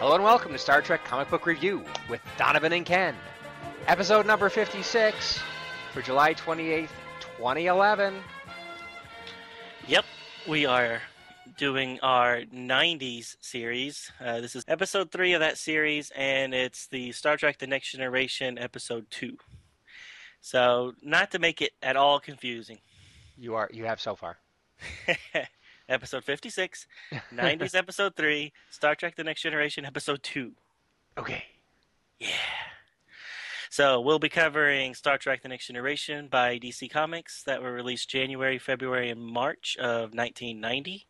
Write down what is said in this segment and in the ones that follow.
Hello and welcome to Star Trek Comic Book Review with Donovan and Ken. Episode number 56 for July 28th, 2011. Yep, we are doing our 90s series. Uh, this is episode 3 of that series, and it's the Star Trek The Next Generation episode 2. So, not to make it at all confusing. You are you have so far. episode 56, 90s episode 3, Star Trek The Next Generation episode 2. Okay. Yeah. So we'll be covering Star Trek The Next Generation by DC Comics that were released January, February, and March of 1990.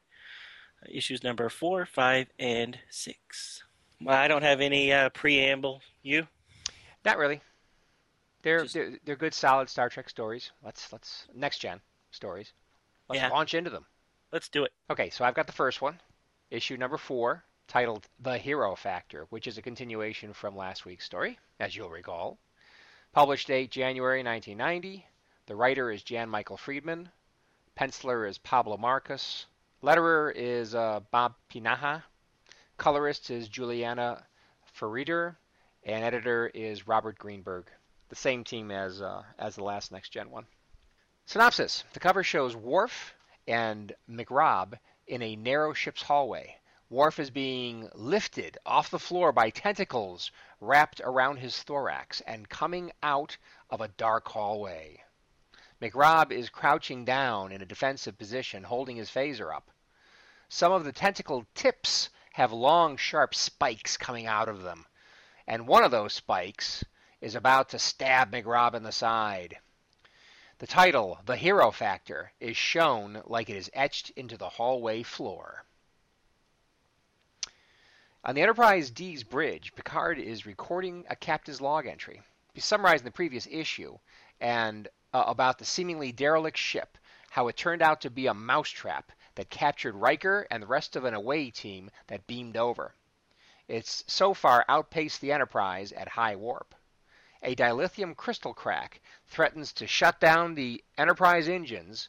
Issues number 4, 5, and 6. Well, I don't have any uh, preamble. You? Not really. They're, Just- they're they're good solid Star Trek stories. Let's let's next gen stories. Let's Yeah. launch into them. Let's do it. Okay, so I've got the first one, issue number 4, titled The Hero Factor, which is a continuation from last week's story, as you'll recall. Published date January 1990. The writer is Jan Michael Friedman. Penciler is Pablo Marcos. Letterer is uh, Bob Pinaha. Colorist is Julianna Ferriter. And editor is Robert Greenberg. The same team as, uh, as the last Next Gen one. Synopsis The cover shows Worf and McRob in a narrow ship's hallway. Worf is being lifted off the floor by tentacles wrapped around his thorax and coming out of a dark hallway. McRob is crouching down in a defensive position, holding his phaser up. Some of the tentacle tips have long, sharp spikes coming out of them, and one of those spikes is about to stab McRob in the side. The title, The Hero Factor, is shown like it is etched into the hallway floor. On the Enterprise D's bridge, Picard is recording a captain's log entry. He's summarizing the previous issue and uh, about the seemingly derelict ship, how it turned out to be a mousetrap that captured Riker and the rest of an away team that beamed over. It's so far outpaced the Enterprise at high warp. A dilithium crystal crack threatens to shut down the Enterprise engines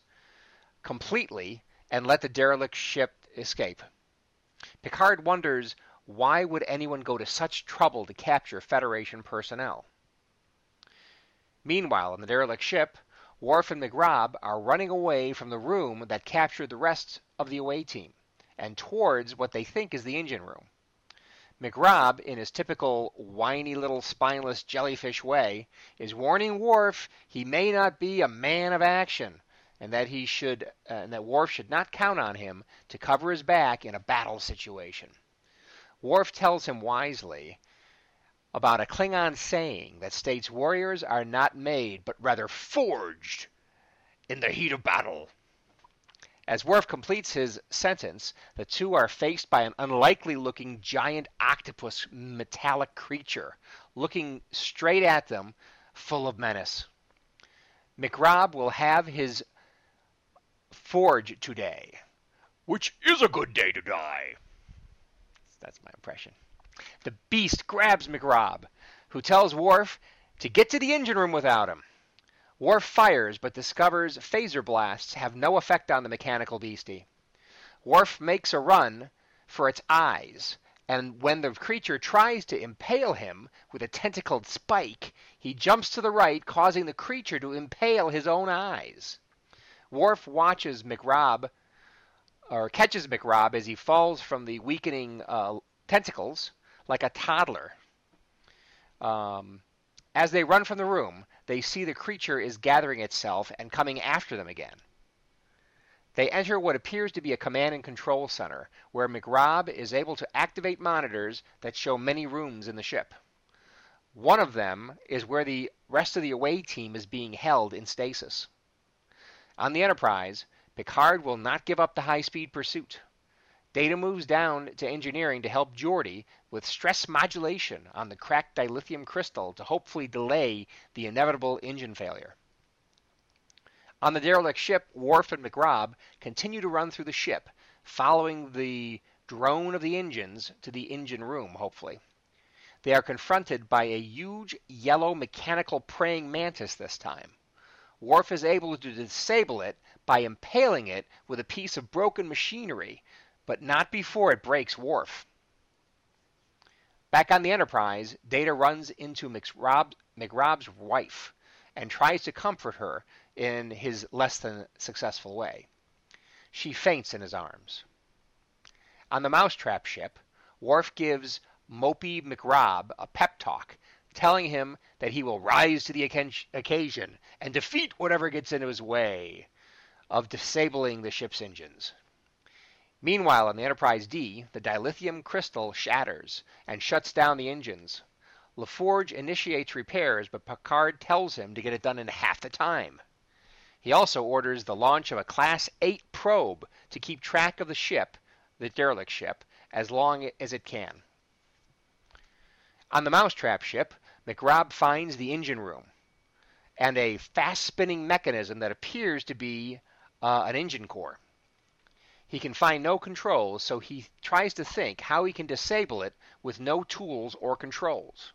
completely and let the derelict ship escape. Picard wonders why would anyone go to such trouble to capture Federation personnel? Meanwhile, on the derelict ship, Worf and McRob are running away from the room that captured the rest of the away team and towards what they think is the engine room. McRob, in his typical whiny little spineless jellyfish way, is warning Worf he may not be a man of action, and that he should, uh, and that Worf should not count on him to cover his back in a battle situation. Worf tells him wisely about a Klingon saying that states warriors are not made, but rather forged in the heat of battle. As Worf completes his sentence, the two are faced by an unlikely looking giant octopus metallic creature, looking straight at them, full of menace. McRob will have his forge today, which is a good day to die. That's my impression. The beast grabs McRob, who tells Worf to get to the engine room without him. Worf fires, but discovers phaser blasts have no effect on the mechanical beastie. Worf makes a run for its eyes, and when the creature tries to impale him with a tentacled spike, he jumps to the right, causing the creature to impale his own eyes. Worf watches McRob, or catches McRob as he falls from the weakening uh, tentacles like a toddler. Um, as they run from the room, they see the creature is gathering itself and coming after them again. They enter what appears to be a command and control center, where McRob is able to activate monitors that show many rooms in the ship. One of them is where the rest of the away team is being held in stasis. On the Enterprise, Picard will not give up the high speed pursuit. Data moves down to engineering to help Geordi with stress modulation on the cracked dilithium crystal to hopefully delay the inevitable engine failure. On the derelict ship, Worf and McRobb continue to run through the ship, following the drone of the engines to the engine room, hopefully. They are confronted by a huge yellow mechanical praying mantis this time. Worf is able to disable it by impaling it with a piece of broken machinery, but not before it breaks Worf. Back on the Enterprise, Data runs into McRobb, McRobb's wife and tries to comfort her in his less than successful way. She faints in his arms. On the Mousetrap ship, Worf gives Mopey McRobb a pep talk, telling him that he will rise to the occasion and defeat whatever gets in his way of disabling the ship's engines. Meanwhile, on the Enterprise D, the dilithium crystal shatters and shuts down the engines. LaForge initiates repairs, but Picard tells him to get it done in half the time. He also orders the launch of a Class 8 probe to keep track of the ship, the derelict ship, as long as it can. On the Mousetrap ship, McRobb finds the engine room and a fast spinning mechanism that appears to be uh, an engine core. He can find no controls, so he tries to think how he can disable it with no tools or controls.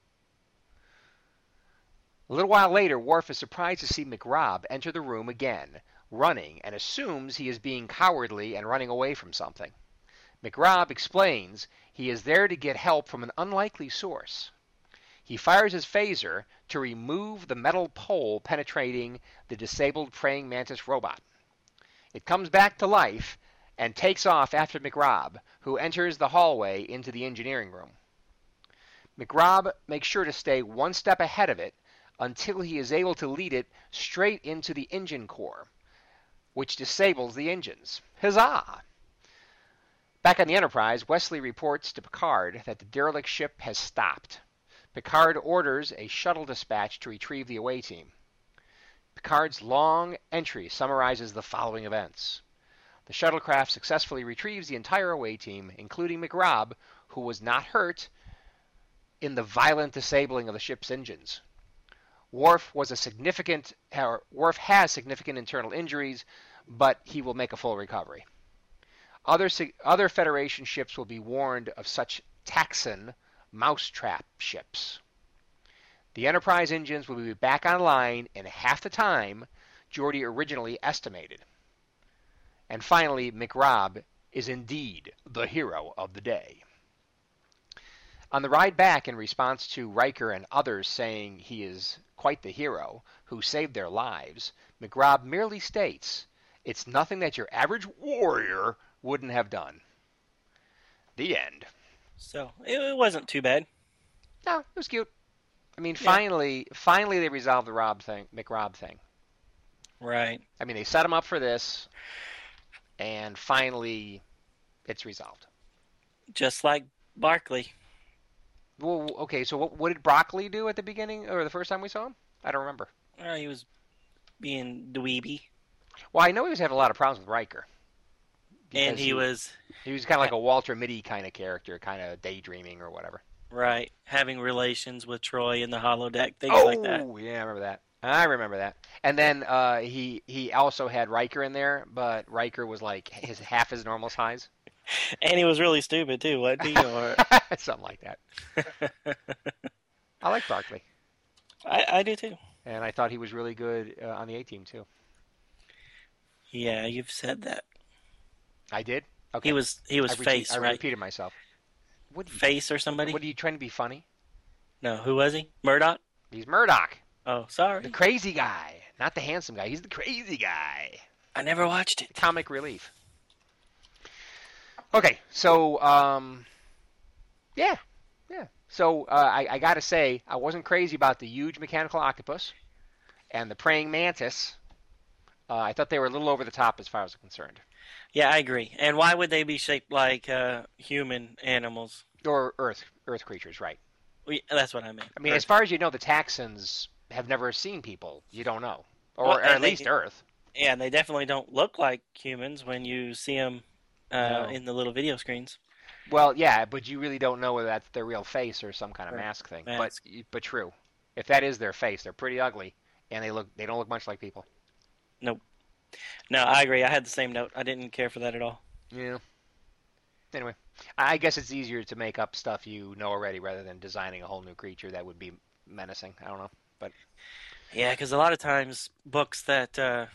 A little while later, Worf is surprised to see McRobb enter the room again, running, and assumes he is being cowardly and running away from something. McRobb explains he is there to get help from an unlikely source. He fires his phaser to remove the metal pole penetrating the disabled praying mantis robot. It comes back to life and takes off after McRobb, who enters the hallway into the engineering room. McRobb makes sure to stay one step ahead of it until he is able to lead it straight into the engine core, which disables the engines. Huzzah! Back on the Enterprise, Wesley reports to Picard that the derelict ship has stopped. Picard orders a shuttle dispatch to retrieve the away team. Picard's long entry summarizes the following events. The shuttlecraft successfully retrieves the entire away team, including McRobb, who was not hurt in the violent disabling of the ship's engines. Worf was a significant Worf has significant internal injuries, but he will make a full recovery. Other other Federation ships will be warned of such Taxxon mousetrap ships. The Enterprise engines will be back online in half the time Geordi originally estimated. And finally, McRobb is indeed the hero of the day. On the ride back, in response to Riker and others saying he is quite the hero who saved their lives, McRobb merely states, It's nothing that your average warrior wouldn't have done. The end. So it wasn't too bad. No, it was cute. I mean, yeah. finally, finally they resolved the Rob thing, McRobb thing. Right. I mean, they set him up for this, and finally, it's resolved. Just like Barclay. Well, okay. So what, what did Broccoli do at the beginning or the first time we saw him? I don't remember. Well, he was being dweeby. Well, I know he was having a lot of problems with Riker. And he, he was he was kind of like a Walter Mitty kind of character, kind of daydreaming or whatever. Right, having relations with Troi in the holodeck, things oh, like that. Oh, yeah, I remember that. I remember that. And then uh, he he also had Riker in there, but Riker was like his half his normal size. And he was really stupid too, wasn't he? Or... Something like that. I like Barclay. I, I do too. And I thought he was really good uh, on the A team too. Yeah, you've said that. I did. Okay. He was he was I face I right. repeated myself. What face or somebody? What are you trying to be funny? No, who was he? Murdock. He's Murdock. Oh, sorry. The crazy guy, not the handsome guy. He's the crazy guy. I never watched it. Comic relief. Okay, so um, yeah, yeah. So uh, I, I got to say, I wasn't crazy about the huge mechanical octopus and the praying mantis. Uh, I thought they were a little over the top as far as I'm concerned. Yeah, I agree. And why would they be shaped like uh, human animals? Or Earth Earth creatures, right? We, that's what I mean. I mean, Earth. as far as you know, the taxons have never seen people. You don't know, or, well, or at least Earth. Yeah, and they definitely don't look like humans when you see them uh, No. in the little video screens. Well, yeah, but you really don't know whether that's their real face or some kind of Right. mask thing. Mask. But but true. If that is their face, they're pretty ugly, and they look they don't look much like people. No, I agree. I had the same note. I didn't care for that at all. Yeah. Anyway, I guess it's easier to make up stuff you know already rather than designing a whole new creature that would be menacing. I don't know. But yeah, because a lot of times books that uh,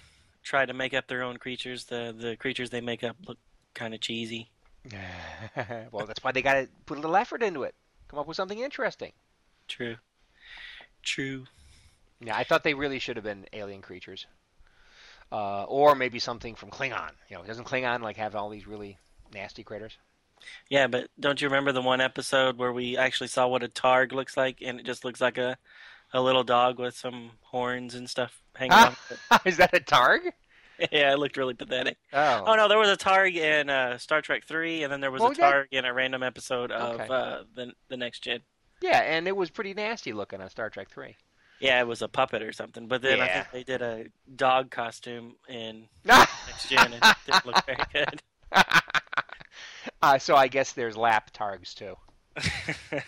try to make up their own creatures, the the creatures they make up look kind of cheesy. well, that's why they got to put a little effort into it. Come up with something interesting. True. True. Yeah, I thought they really should have been alien creatures, uh, or maybe something from Klingon. You know, doesn't Klingon like have all these really nasty critters? Yeah, but don't you remember the one episode where we actually saw what a targ looks like, and it just looks like a a little dog with some horns and stuff hanging off. of Is that a Targ? yeah, it looked really pathetic. Oh, Oh no, there was a targ in uh, Star Trek Three, and then there was Well, a targ in a random episode of Okay. uh, the the next gen. yeah, and it was pretty nasty looking on Star Trek Three. Yeah, it was a puppet or something. But then I think they did a dog costume in next gen, and it didn't look very good. uh, so I guess there's lap Targs too.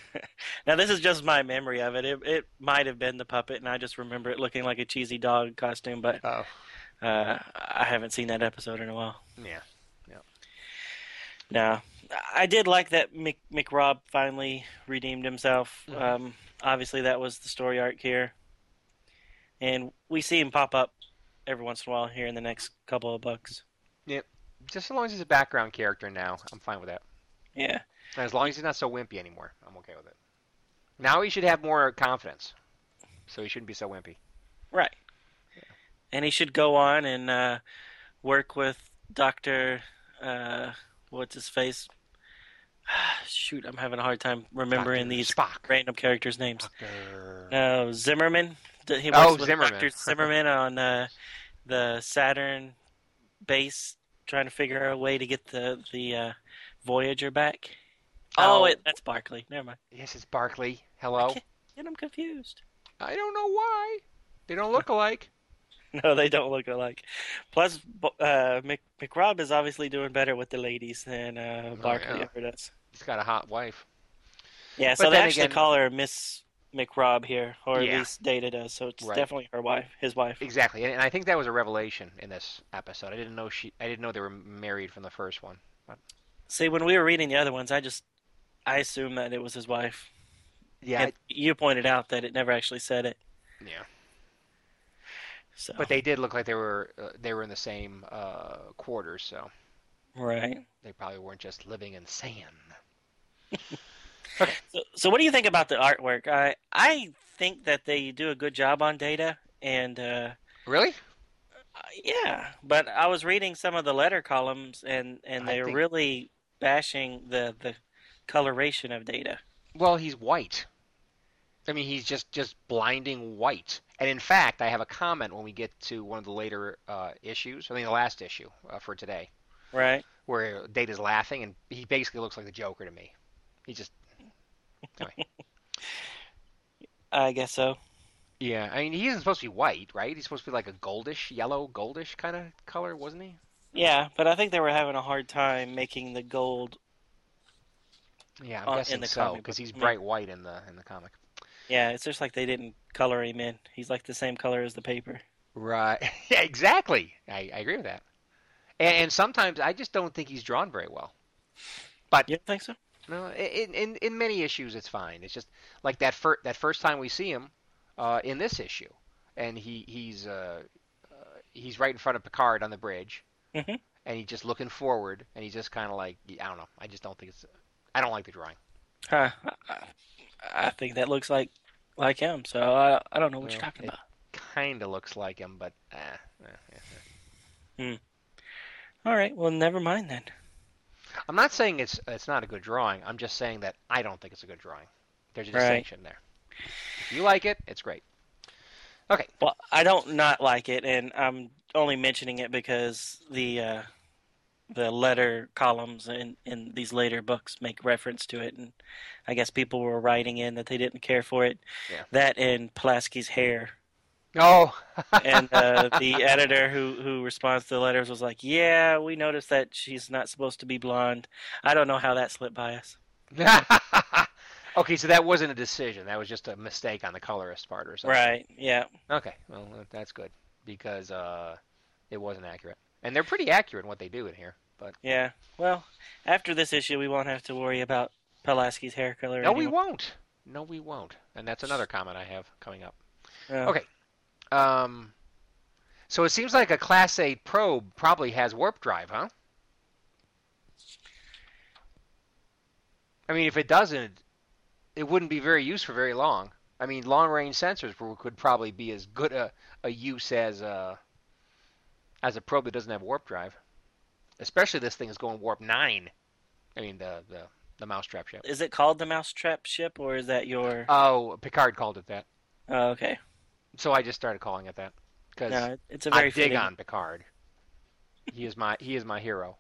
now this is just my memory of it. It it might have been the puppet, and I just remember it looking like a cheesy dog costume. But Oh, uh, I haven't seen that episode in a while. yeah. yeah. Now I did like that Mick, McRob finally redeemed himself. Mhm. Um, obviously, that was the story arc here, and we see him pop up every once in a while here in the next couple of books. Yep. Just as long as he's a background character now, I'm fine with that. Yeah, And as long as he's not so wimpy anymore, I'm okay with it. Now he should have more confidence, so he shouldn't be so wimpy. right. And he should go on and uh, work with Doctor. Uh, what's his face? Shoot, I'm having a hard time remembering Dr. these Spock. random characters' names. Dr. No, Zimmerman. He works Oh, with Zimmerman. Dr. Zimmerman on uh, the Saturn base, trying to figure out a way to get the the uh, Voyager back. Oh, Oh. that's Barclay. Never mind. Yes, it's Barclay. Hello. And I'm confused. I don't know why. They don't look alike. No, they don't look alike. Plus, uh, Mc, McRob is obviously doing better with the ladies than uh, Barclay Oh, yeah. ever does. He's got a hot wife. Yeah, But so they actually again- call her Miss McRob here, or Yeah. at least Data does. So it's Right. definitely her wife, his wife. Exactly, and, and I think that was a revelation in this episode. I didn't know she. I didn't know they were married from the first one. See, when we were reading the other ones, I just I assumed that it was his wife. Yeah, And you pointed out that it never actually said it. yeah. So But they did look like they were uh, they were in the same uh, quarters, so right. they probably weren't just living in sand. So, so what do you think about the artwork? I I think that they do a good job on Data, and uh, Really? yeah. But I was reading some of the letter columns, and and they're think- really bashing the the coloration of Data. Well, he's white. I mean, he's just just blinding white. And in fact, I have a comment when we get to one of the later uh, issues. I mean, the last issue uh, for today, Right. where Data's laughing, and he basically looks like the Joker to me. He just. Anyway. I guess so. Yeah, I mean, he isn't supposed to be white, right? He's supposed to be like a goldish, yellow, goldish kind of color, wasn't he? Yeah, but I think they were having a hard time making the gold. Yeah, I'm in guessing the so because he's bright white in the in the comic. Yeah, it's just like they didn't color him in. He's like the same color as the paper. Right. Yeah, exactly. I, I agree with that. And, and sometimes I just don't think he's drawn very well. But you think so? No, in in in many issues it's fine. It's just like that first that first time we see him uh, in this issue, and he he's uh, uh, he's right in front of Picard on the bridge, Mhm. and he's just looking forward, and he's just kind of like I don't know. I just don't think it's. I don't like the drawing. Huh. I, I think that looks like like him. So I I don't know what you're talking it- about. Kind of looks like him, but eh, eh, eh, eh. All right. Well, never mind then. I'm not saying it's it's not a good drawing. I'm just saying that I don't think it's a good drawing. There's a Right. distinction there. If you like it, it's great. Okay. Well, I don't not like it, and I'm only mentioning it because the uh, the letter columns in in these later books make reference to it, and I guess people were writing in that they didn't care for it. Yeah. That and Pulaski's hair Oh, and uh, the editor who who responds to the letters was like, "Yeah, we noticed that she's not supposed to be blonde. I don't know how that slipped by us." okay, so that wasn't a decision. That was just a mistake on the colorist part or something. Right? Yeah. Okay, well that's good because uh, it wasn't accurate, and they're pretty accurate in what they do in here. But Yeah. Well, after this issue, we won't have to worry about Pulaski's hair color. no, we won't. No, we won't. And that's another comment I have coming up. Oh. Okay. Um, so it seems like a Class 8 probe probably has warp drive, huh? I mean, if it doesn't, it wouldn't be very used for very long. I mean, long-range sensors would- could probably be as good a, a use as a as a probe that doesn't have warp drive. Especially this thing is going warp nine. I mean, the the the mousetrap ship. Is it called the Mousetrap ship, or is that your? Oh, Picard called it that, oh, okay. So I just started calling it that because No, it's a very I dig fitting- on Picard. He is my he is my hero.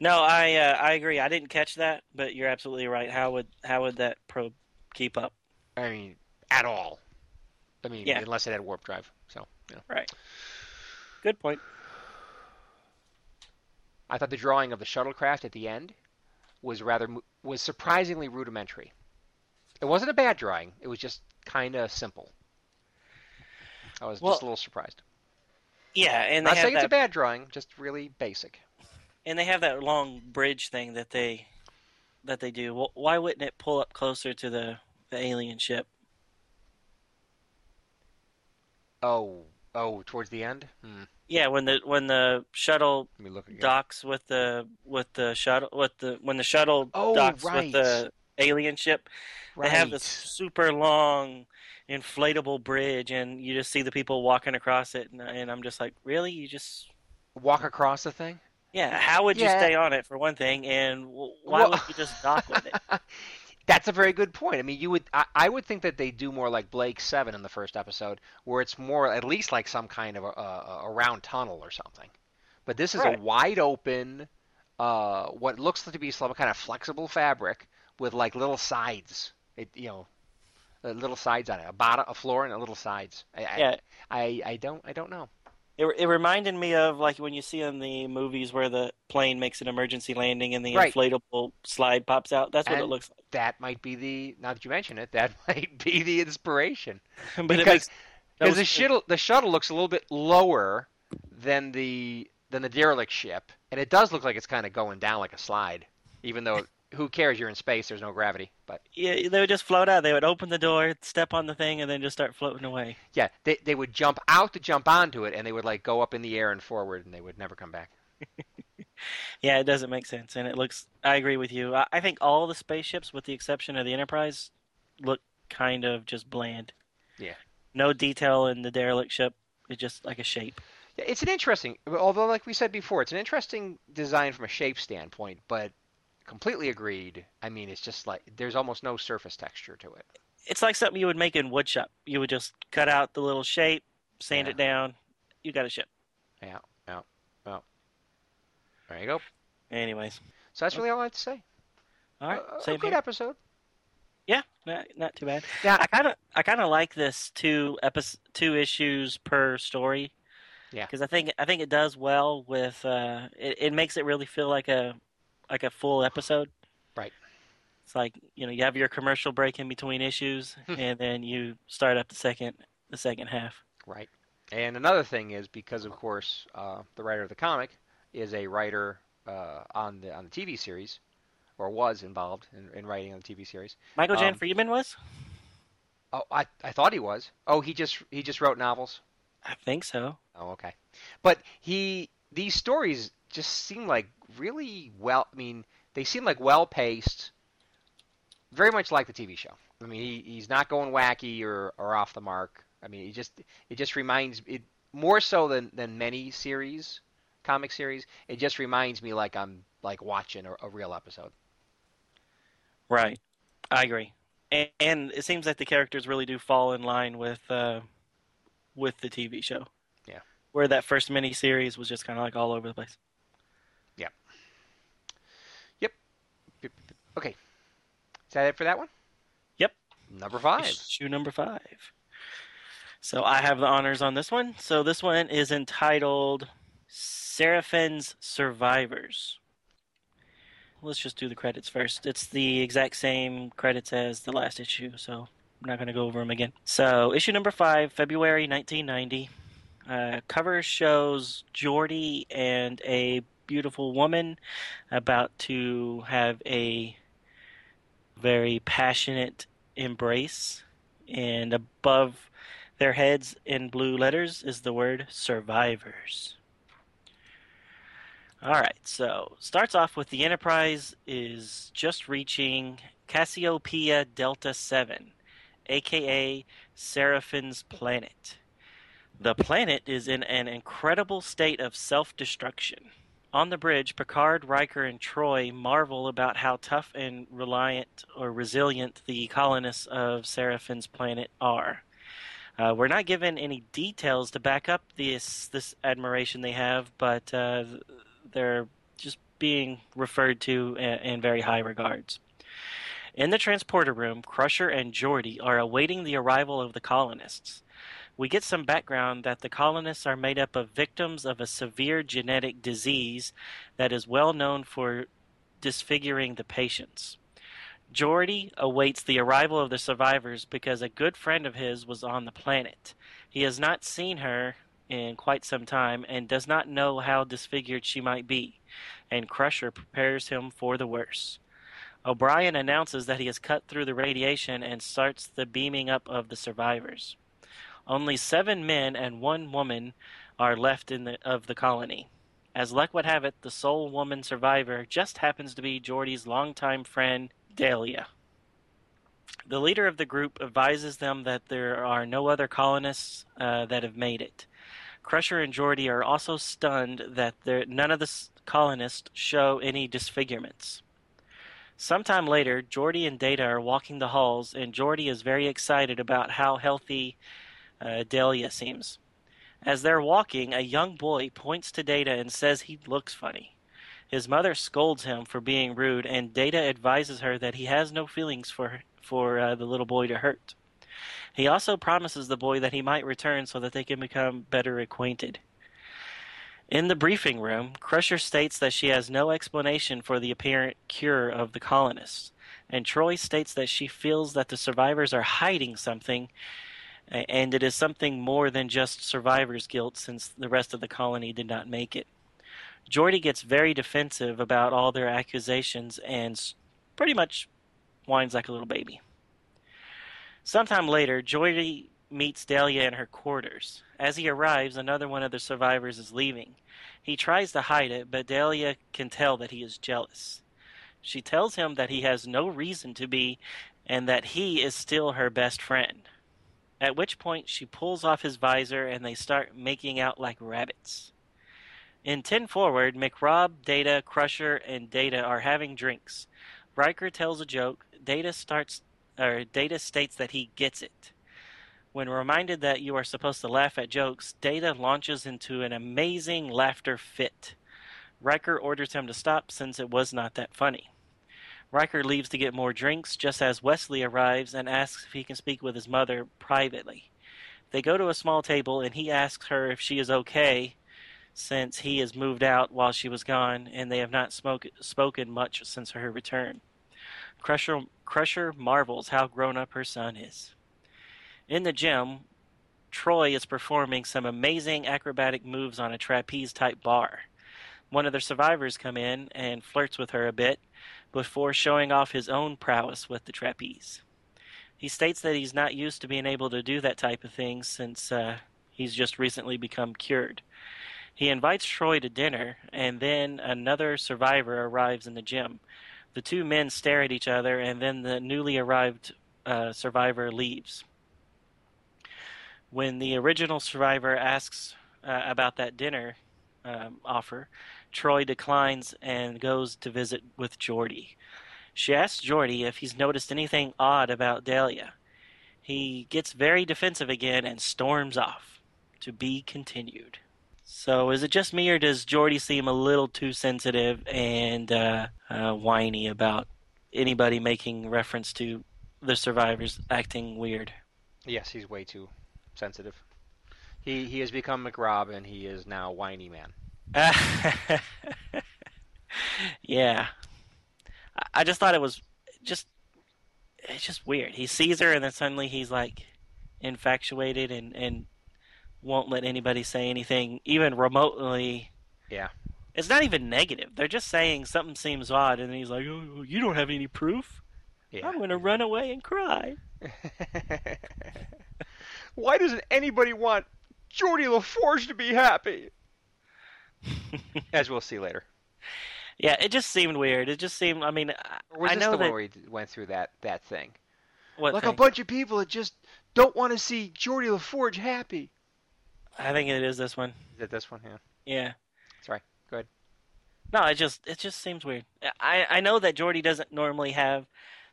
No, I uh, I agree. I didn't catch that, but you're absolutely right. How would how would that probe keep up? I mean, at all. I mean, Yeah. unless it had warp drive. So, you know. Right. Good point. I thought the drawing of the shuttlecraft at the end was rather was surprisingly rudimentary. It wasn't a bad drawing. It was just kind of simple. I was Well, just a little surprised. Yeah, and they Not have saying it's a bad drawing, just really basic. and they have that long bridge thing that they that they do. Well, why wouldn't it pull up closer to the the alien ship? Oh, oh, towards the end. Hmm. Yeah, when the when the shuttle docks with the with the shuttle with the when the shuttle Oh, docks right. with the alien ship, they have this super long inflatable bridge, and you just see the people walking across it, and, and I'm just like, really? You just Walk across the thing. yeah? How would you stay on it for one thing, and why Well- would you just dock with it? That's a very good point. I mean, you would I, I would think that they do more like Blake Seven in the first episode, where it's more at least like some kind of a, a, a round tunnel or something. But this is Right. a wide open, uh, what looks to be some kind of flexible fabric with like little sides. It you know, uh, little sides on it, a bottom, a floor, and a little sides. I, Yeah. I, I I don't I don't know. It, it reminded me of like when you see in the movies where the plane makes an emergency landing and the Right. inflatable slide pops out. That's what it And- looks That might be the now that you mention it, that might be the inspiration. but because because the shuttle the shuttle looks a little bit lower than the than the derelict ship, and it does look like it's kind of going down like a slide. Even though who cares? You're in space. There's no gravity. But yeah, they would just float out. They would open the door, step on the thing, and then just start floating away. yeah, they they would jump out to jump onto it, and they would like go up in the air and forward, and they would never come back. Yeah, it doesn't make sense, and it looks. I agree with you. I, I think all the spaceships, with the exception of the Enterprise, look kind of just bland. Yeah. No detail in the derelict ship. It's just like a shape. Yeah, it's an interesting. Although, like we said before, it's an interesting design from a shape standpoint, but completely agreed. I mean, it's just like there's almost no surface texture to it. It's like something you would make in woodshop. You would just cut out the little shape, sand Yeah. it down. You got a ship. Yeah, yeah, well. There you go. Anyways, So that's really all I have to say. all right, A- a, good here. episode. Yeah, not, not too bad. Yeah, I kind of I kind of like this two epi- two issues per story. Yeah. Because I think I think it does well with uh, it. It makes it really feel like a like a full episode. Right. It's like you know you have your commercial break in between issues, and then you start up the second the second half. Right. And another thing is because, of course, uh, the writer of the comic is a writer uh, on the on the TV series, or was involved in, in writing on the TV series. Michael Jan Um, Friedman was. Oh, I, I thought he was. Oh, he just he just wrote novels. I think so. Oh, okay. But he these stories just seem like really well. I mean, they seem like well paced, very much like the TV show. I mean, he, he's not going wacky or, or off the mark. I mean, it just it just reminds it more so than than many series, comic series. It just reminds me like I'm like watching a, a real episode. Right. I agree. And, and it seems like the characters really do fall in line with uh, with the TV show. Yeah. Where that first mini series was just kind of like all over the place. Okay, is that it for that one? Yep. Number five. Issue number five. So I have the honors on this one. So this one is entitled Serafin's Survivors. Let's just do the credits first. It's the exact same credits as the last issue, so I'm not going to go over them again. So, issue number five, February 1990. Uh, cover shows Geordi and a beautiful woman about to have a very passionate embrace. And above their heads in blue letters is the word survivors. All right, so starts off with the Enterprise is just reaching Cassiopeia Delta 7, aka Serafin's planet. The planet is in an incredible state of self destruction. On the bridge, Picard, Riker, and Troi marvel about how tough and reliant or resilient the colonists of Serafin's planet are. Uh, we're not given any details to back up this this admiration they have, but uh, they're just being referred to in, in very high regards. In the transporter room, Crusher and Geordi are awaiting the arrival of the colonists. We get some background that the colonists are made up of victims of a severe genetic disease that is well known for disfiguring the patients. Geordi awaits the arrival of the survivors because a good friend of his was on the planet. He has not seen her in quite some time and does not know how disfigured she might be, and Crusher prepares him for the worst. O'Brien announces that he has cut through the radiation and starts the beaming up of the survivors. Only seven men and one woman are left in the, of the colony. As luck would have it, the sole woman survivor just happens to be Geordi's longtime friend, Delia. The leader of the group advises them that there are no other colonists uh, that have made it. Crusher and Geordi are also stunned that there, none of the colonists show any disfigurements. Sometime later, Geordi and Data are walking the halls, and Geordi is very excited about how healthy uh, Delia seems. As they're walking, a young boy points to Data and says he looks funny. His mother scolds him for being rude, and Data advises her that he has no feelings for for uh, the little boy to hurt. He also promises the boy that he might return so that they can become better acquainted. In the briefing room, Crusher states that she has no explanation for the apparent cure of the colonists, and Troi states that she feels that the survivors are hiding something and it is something more than just survivor's guilt since the rest of the colony did not make it. Geordi gets very defensive about all their accusations and pretty much whines like a little baby. Sometime later, Geordi meets Delia in her quarters. As he arrives, another one of the survivors is leaving. He tries to hide it, but Delia can tell that he is jealous. She tells him that he has no reason to be and that he is still her best friend at which point she pulls off his visor and they start making out like rabbits. In 10 Forward, McRob, Data, Crusher, and Data are having drinks. Riker tells a joke. Data starts or Data states that he gets it. When reminded that you are supposed to laugh at jokes, Data launches into an amazing laughter fit. Riker orders him to stop since it was not that funny. Riker leaves to get more drinks just as Wesley arrives and asks if he can speak with his mother privately. They go to a small table and he asks her if she is okay since he has moved out while she was gone and they have not smoke, spoken much since her return. Crusher, Crusher marvels how grown up her son is. In the gym, Troi is performing some amazing acrobatic moves on a trapeze type bar. One of the survivors come in and flirts with her a bit, before showing off his own prowess with the trapeze. He states that he's not used to being able to do that type of thing since uh, he's just recently become cured. He invites Troi to dinner, and then another survivor arrives in the gym. The two men stare at each other, and then the newly arrived uh, survivor leaves. When the original survivor asks uh, about that dinner um, offer, Troi declines and goes to visit with Geordi. She asks Geordi if he's noticed anything odd about Delia. He gets very defensive again and storms off. To be continued. So, is it just me, or does Jordy seem a little too sensitive and uh, uh, whiny about anybody making reference to the survivors acting weird? Yes, he's way too sensitive. He he has become McRob, and he is now whiny man. yeah. I- just thought it was just it's just weird. He sees her and then suddenly he's like infatuated and and won't let anybody say anything even remotely. Yeah. It's not even negative. They're just saying something seems odd and then he's like, "Oh, oh you don't have any proof? Yeah. I'm going to run away and cry." Why doesn't anybody want Geordi LaForge to be happy? As we'll see later. Yeah, it just seemed weird. It just seemed I mean, I- Or was I know the that one he went through that, that thing? what like thing? a bunch of people that just don't want to see Geordi LaForge happy. I think it is this one. Is it this one? Yeah. Yeah. Sorry. Go ahead. No, it just it just seems weird. I I know that Geordi doesn't normally have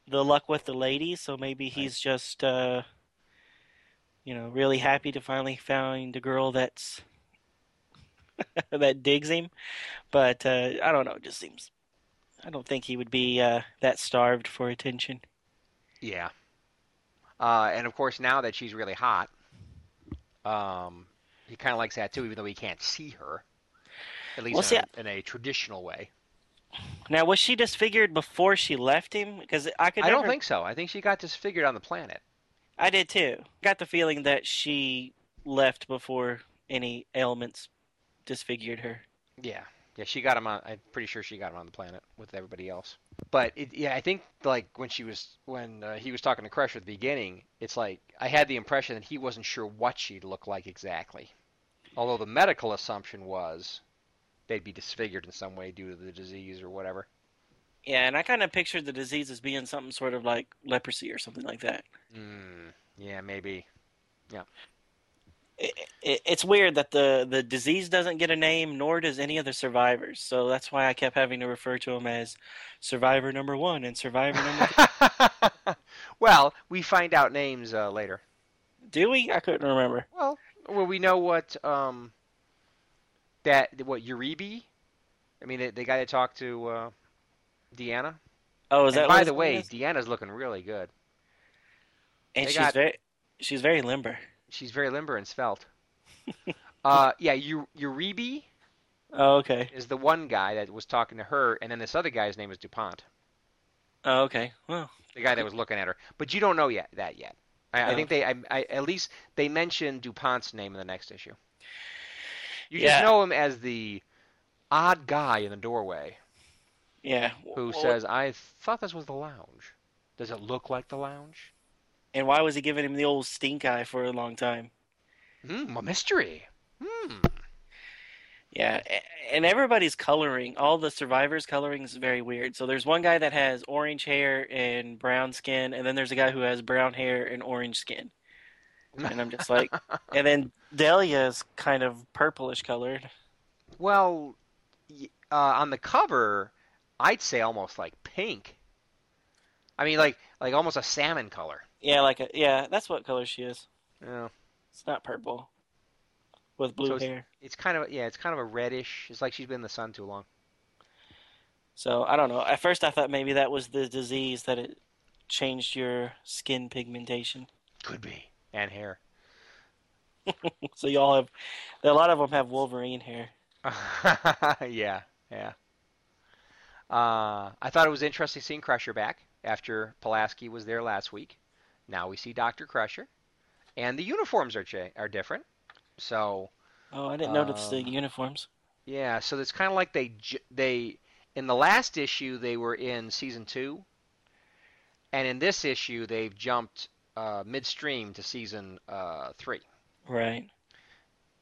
the luck with the ladies, so maybe he's just uh you know, really happy to finally find a girl that's that digs him. But uh I don't know, it just seems I don't think he would be uh that starved for attention. Yeah. Uh, and of course, now that she's really hot, um, he kind of likes that too, even though he can't see her. At least Well, in, a, in a traditional way. Now, was she disfigured before she left him? Because I could I don't think so. I think she got disfigured on the planet. I did too. Got the feeling that she left before any ailments disfigured her. Yeah. Yeah, she got him on. I'm pretty sure she got him on the planet with everybody else. But it, yeah, I think like when she was when uh, he was talking to Crusher at the beginning, it's like I had the impression that he wasn't sure what she'd look like exactly. Although the medical assumption was they'd be disfigured in some way due to the disease or whatever. Yeah, and I kind of pictured the disease as being something sort of like leprosy or something like that. Mm, yeah, maybe. It, it, it's weird that the, the disease doesn't get a name, nor does any of the survivors. So that's why I kept having to refer to him as Survivor Number One and Survivor Number Two. well, we find out names uh, later. Do we? I couldn't remember. Well, well, we know what um that what Uribe. I mean, the, the guy that talked to uh, Deanna. Oh, is And that by the way? Deanna's looking really good. and they she's got- very she's very limber. She's very limber and svelte. uh, yeah, U- Uribe Oh, okay. is the one guy that was talking to her, and then this other guy's name is Dupont, Oh, okay. Well, the guy that was looking at her. But you don't know yet that yet. I, I Oh. think they, I, I, at least they mention Dupont's name in the next issue. You Yeah. just know him as the odd guy in the doorway yeah. who Well, says, "I thought this was the lounge. Does it look like the lounge?" And why was he giving him the old stink eye for a long time? Hmm, a mystery. Hmm. Yeah, and everybody's coloring, all the survivors' coloring is very weird. So there's one guy that has orange hair and brown skin, and then there's a guy who has brown hair and orange skin. And I'm just like, and then Delia is kind of purplish colored. Well, uh, on the cover, I'd say almost like pink. I mean, like like almost a salmon color. Yeah, like a yeah, that's what color she is. Yeah. It's not purple with blue So it's- hair. It's kind of yeah, it's kind of a reddish. It's like she's been in the sun too long. So I don't know. At first, I thought maybe that was the disease that it changed your skin pigmentation. Could be. And hair. So y'all have a lot of them have Wolverine hair. yeah, yeah. Uh, I thought it was interesting seeing Crusher back after Pulaski was there last week. Now we see Doctor Crusher, and the uniforms are cha- are different. So Oh, I didn't notice the Um, uniforms. Yeah, so it's kind of like they they in the last issue they were in season two, and in this issue they've jumped uh, midstream to season uh, three. Right.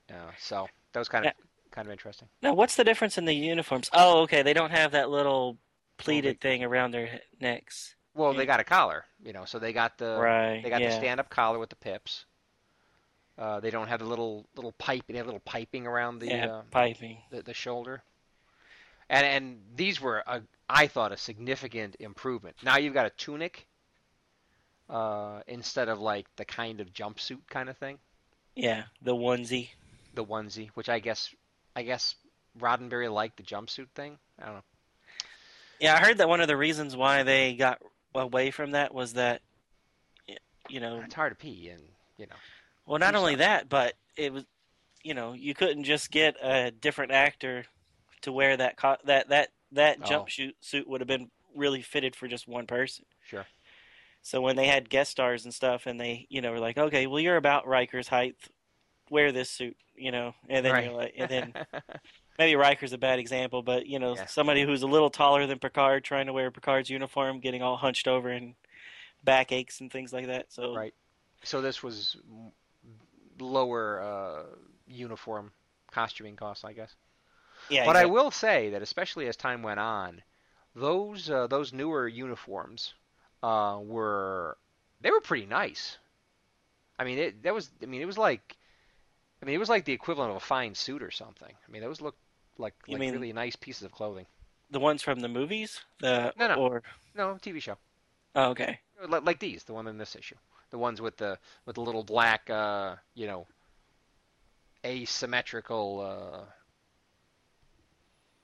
Uh, so that was kind of kind of interesting. Now, what's the difference in the uniforms? Oh, okay. They don't have that little pleated thing around their necks. Well, they got a collar, you know, so they got the right. they got yeah. the stand-up collar with the pips. Uh, they don't have the little little pipe, they have little piping around the yeah, uh, piping. the, the shoulder. And and these were a, I thought a significant improvement. Now you've got a tunic uh, instead of like the kind of jumpsuit kind of thing, Yeah, the onesie. the onesie, which I guess I guess Roddenberry liked the jumpsuit thing. I don't know. Yeah, I heard that one of the reasons why they got away from that was that, you know, It's hard to pee, and you know. Well, not only that, but it was, you know, you couldn't just get a different actor to wear that co- that that that Oh. jumpsuit suit would have been really fitted for just one person. Sure. So when they had guest stars and stuff, and they, you know, were like, okay, well, you're about Riker's height, wear this suit, you know, and then right. you're like, and then maybe Riker's a bad example, but you know, Yeah. somebody who's a little taller than Picard trying to wear Picard's uniform, getting all hunched over and back aches and things like that. So Right. so this was lower uh, uniform costuming costs, I guess. yeah, but I will say that especially as time went on, those uh, those newer uniforms uh, were they were pretty nice. I mean, it that was I mean it was like I mean it was like the equivalent of a fine suit or something. I mean those looked like You like mean- really nice pieces of clothing. the ones from the movies, the No, no. or No, TV show. oh, okay, Like, like these, the one in this issue, the ones with the with the little black, uh, you know, asymmetrical, uh,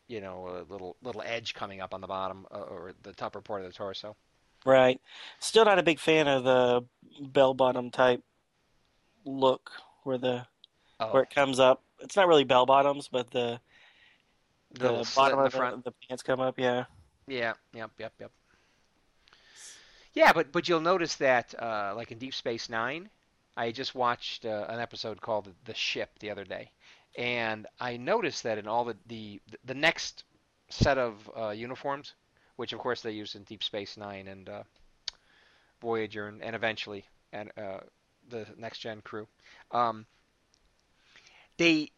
you know, uh, little little edge coming up on the bottom uh, or the upper part of the torso. right. Still not a big fan of the bell bottom type look where the Oh, where it comes up. It's not really bell bottoms, but the the the bottom in the front. the, the pants come up. Yeah, Yeah, yep, yep, yep. Yeah, but but you'll notice that, uh, like in Deep Space Nine, I just watched uh, an episode called "The Ship" the other day, and I noticed that in all the the the next set of uh, uniforms, which of course they use in Deep Space Nine and uh, Voyager, and, and eventually and uh, the next gen crew, um, they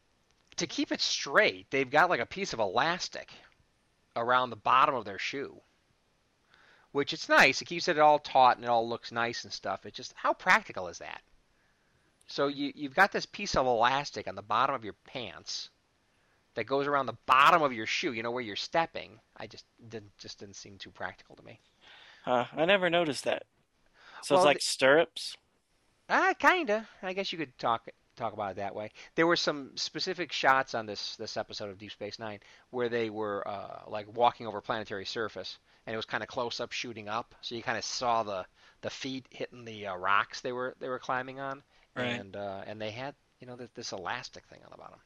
to keep it straight, they've got like a piece of elastic around the bottom of their shoe. Which it's nice. It keeps it all taut and it all looks nice and stuff. It's just how practical is that? So you you've got this piece of elastic on the bottom of your pants that goes around the bottom of your shoe. You know where you're stepping. I just didn't just didn't seem too practical to me. huh, I never noticed that. So Well, it's like the- stirrups. Ah, kinda. I guess you could talk talk about it that way. There were some specific shots on this this episode of Deep Space Nine where they were uh, like walking over planetary surface, and it was kind of close up, shooting up, so you kind of saw the the feet hitting the uh, rocks they were they were climbing on, Right. and uh, and they had you know this, this elastic thing on the bottom.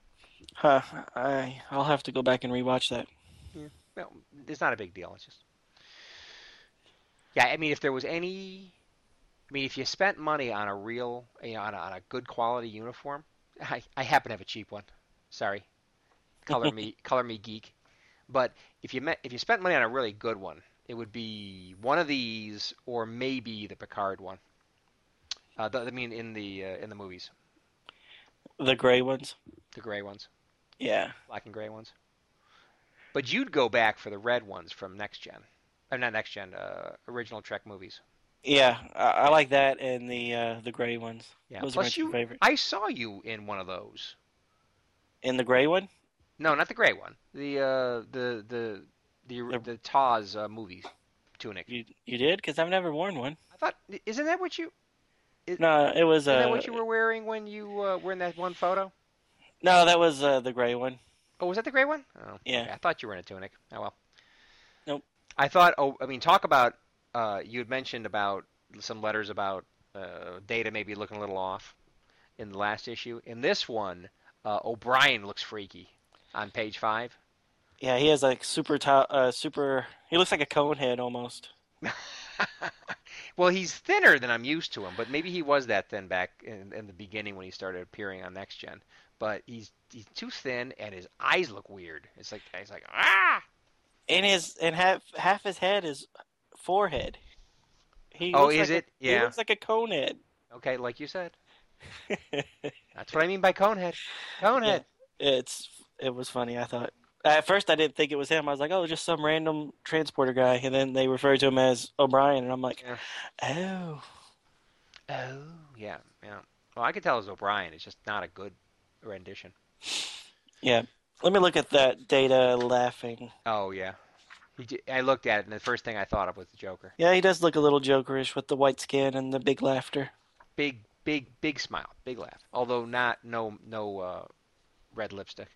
Huh. I I'll have to go back and rewatch that. Yeah. Well, it's not a big deal. It's just yeah. I mean, if there was any, I mean, if you spent money on a real, you know, on a, on a good quality uniform, I I happen to have a cheap one. Sorry, color me color me geek. But if you met, if you spent money on a really good one, it would be one of these or maybe the Picard one. Uh, the, I mean, in the uh, in the movies, The gray ones. the gray ones, Yeah. black and gray ones. But you'd go back for the red ones from next gen. Uh, not next gen, uh, original Trek movies. Yeah, I, I like that and the uh, the gray ones. Yeah. Those are my Plus, two you, favorite. I saw you in one of those. In the gray one? No, not the gray one. The uh, the the the The- the Taz uh, movie tunic. You you did? Because I've never worn one. I thought, isn't that what you? No, it was Isn't uh, that what you were wearing when you uh, were in that one photo? no, that was uh, the gray one. Oh, was that the gray one? Oh, Yeah. okay. I thought you were in a tunic. Oh well. Nope. I thought. Oh, I mean, talk about. Uh, you had mentioned about some letters about uh, Data maybe looking a little off in the last issue. In this one, uh, O'Brien looks freaky on page five. Yeah, he has like super top, uh, super. He looks like a cone head almost. well, he's thinner than I'm used to him, but maybe he was that thin back in, in the beginning when he started appearing on Next Gen. But he's he's too thin, and his eyes look weird. It's like he's like ah. And his and half half his head is forehead. He Oh, looks is like it? A, He Yeah. looks like a cone head. Okay, like you said. That's what I mean by conehead. Conehead. it's it was funny. I thought at first I didn't think it was him. I was like, oh, just some random transporter guy, and then they referred to him as O'Brien, and I'm like, oh, Oh, yeah, yeah. Well, I could tell it's O'Brien. It's just not a good rendition. yeah. Let me look at that data laughing. Oh, yeah. He I looked at it, and the first thing I thought of was the Joker. Yeah, he does look a little jokerish with the white skin and the big laughter. Big, big, big smile, big laugh. Although not no no uh, red lipstick.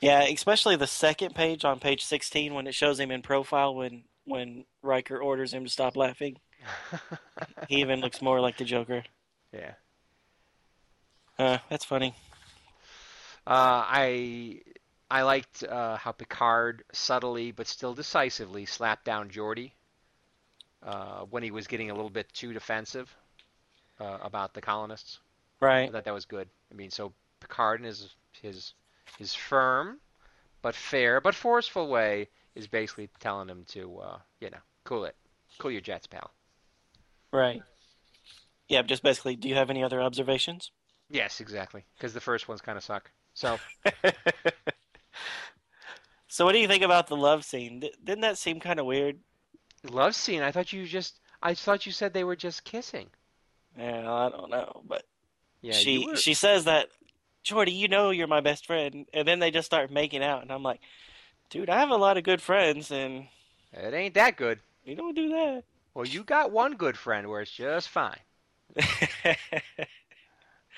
Yeah, especially the second page on page 16 when it shows him in profile when when Riker orders him to stop laughing. He even looks more like the Joker. yeah. Uh, that's funny. Uh, I I liked uh, how Picard subtly but still decisively slapped down Geordi uh, when he was getting a little bit too defensive uh, about the colonists. I Right. thought that was good. I mean, so Picard in his his his firm but fair but forceful way is basically telling him to uh, you know cool it, cool your jets, pal. Right. Yeah, just basically, do you have any other observations? Yes, exactly. Because the first ones kind of suck. So so, what do you think about the love scene? D- didn't that seem kind of weird? love scene. I thought you just I thought you said they were just kissing. Yeah, I don't know, but Yeah, she she says that, Geordi, you know you're my best friend, and then they just start making out, and I'm like, dude, I have a lot of good friends, and It ain't that good. You don't do that. Well, you got one good friend where it's just fine.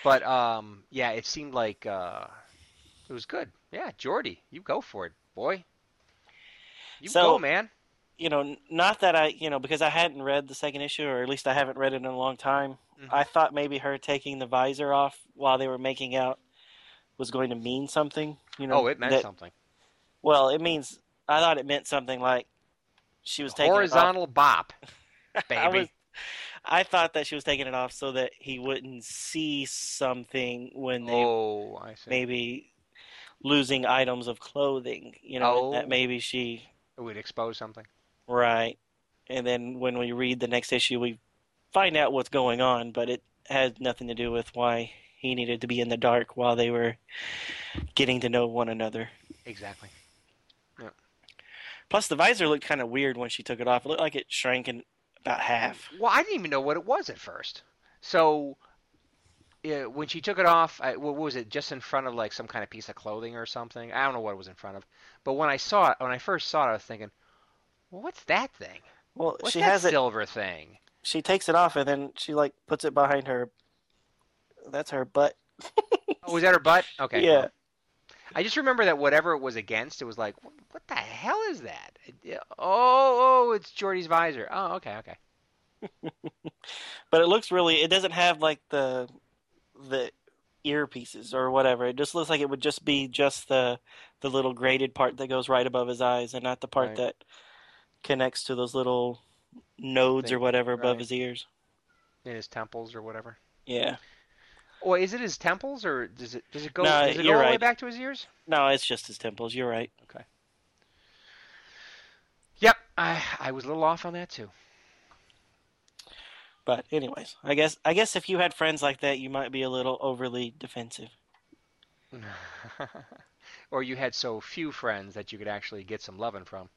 But um, yeah, it seemed like uh, it was good. Yeah, Geordi, you go for it, boy. You So- go, man. you know, not that I, you know, because I hadn't read the second issue, or at least I haven't read it in a long time. Mhm. I thought maybe her taking the visor off while they were making out was going to mean something. You know, Oh, it meant that- something. Well, it means I thought it meant something like she was taking Horizontal bop, It off. I, baby. was, I thought that she was taking it off so that he wouldn't see something when they Oh, I see. maybe losing items of clothing. You know, Oh. that maybe she It would expose something. Right. And then when we read the next issue, we find out what's going on, but it had nothing to do with why he needed to be in the dark while they were getting to know one another. Exactly. Plus, the visor looked kind of weird when she took it off. It looked like it shrank in about half. Well, I didn't even know what it was at first. So, yeah, when she took it off, I, what was it? Just in front of like some kind of piece of clothing or something? I don't know what it was in front of. But when I saw it, when I first saw it, I was thinking, well, what's that thing? Well, What's she that has it. silver thing? She takes it off and then she like puts it behind her. That's her butt. Oh, was that her butt? Okay. Yeah. I just remember that whatever it was against, it was like, what, what the hell is that? Oh, oh, it's Geordi's visor. Oh, okay, okay. But it looks really. It doesn't have like the the earpieces or whatever. It just looks like it would just be just the the little graded part that goes right above his eyes, and not the part Right. that connects to those little nodes or Thing, whatever above right. his ears. In his temples or whatever. Yeah. Or is it his temples, or does it does it go No, does it go all the way back to his ears? No, it's just his temples. You're right. Okay. Yep, I I was a little off on that too. But anyways, I guess I guess if you had friends like that, you might be a little overly defensive. or you had so few friends that you could actually get some loving from.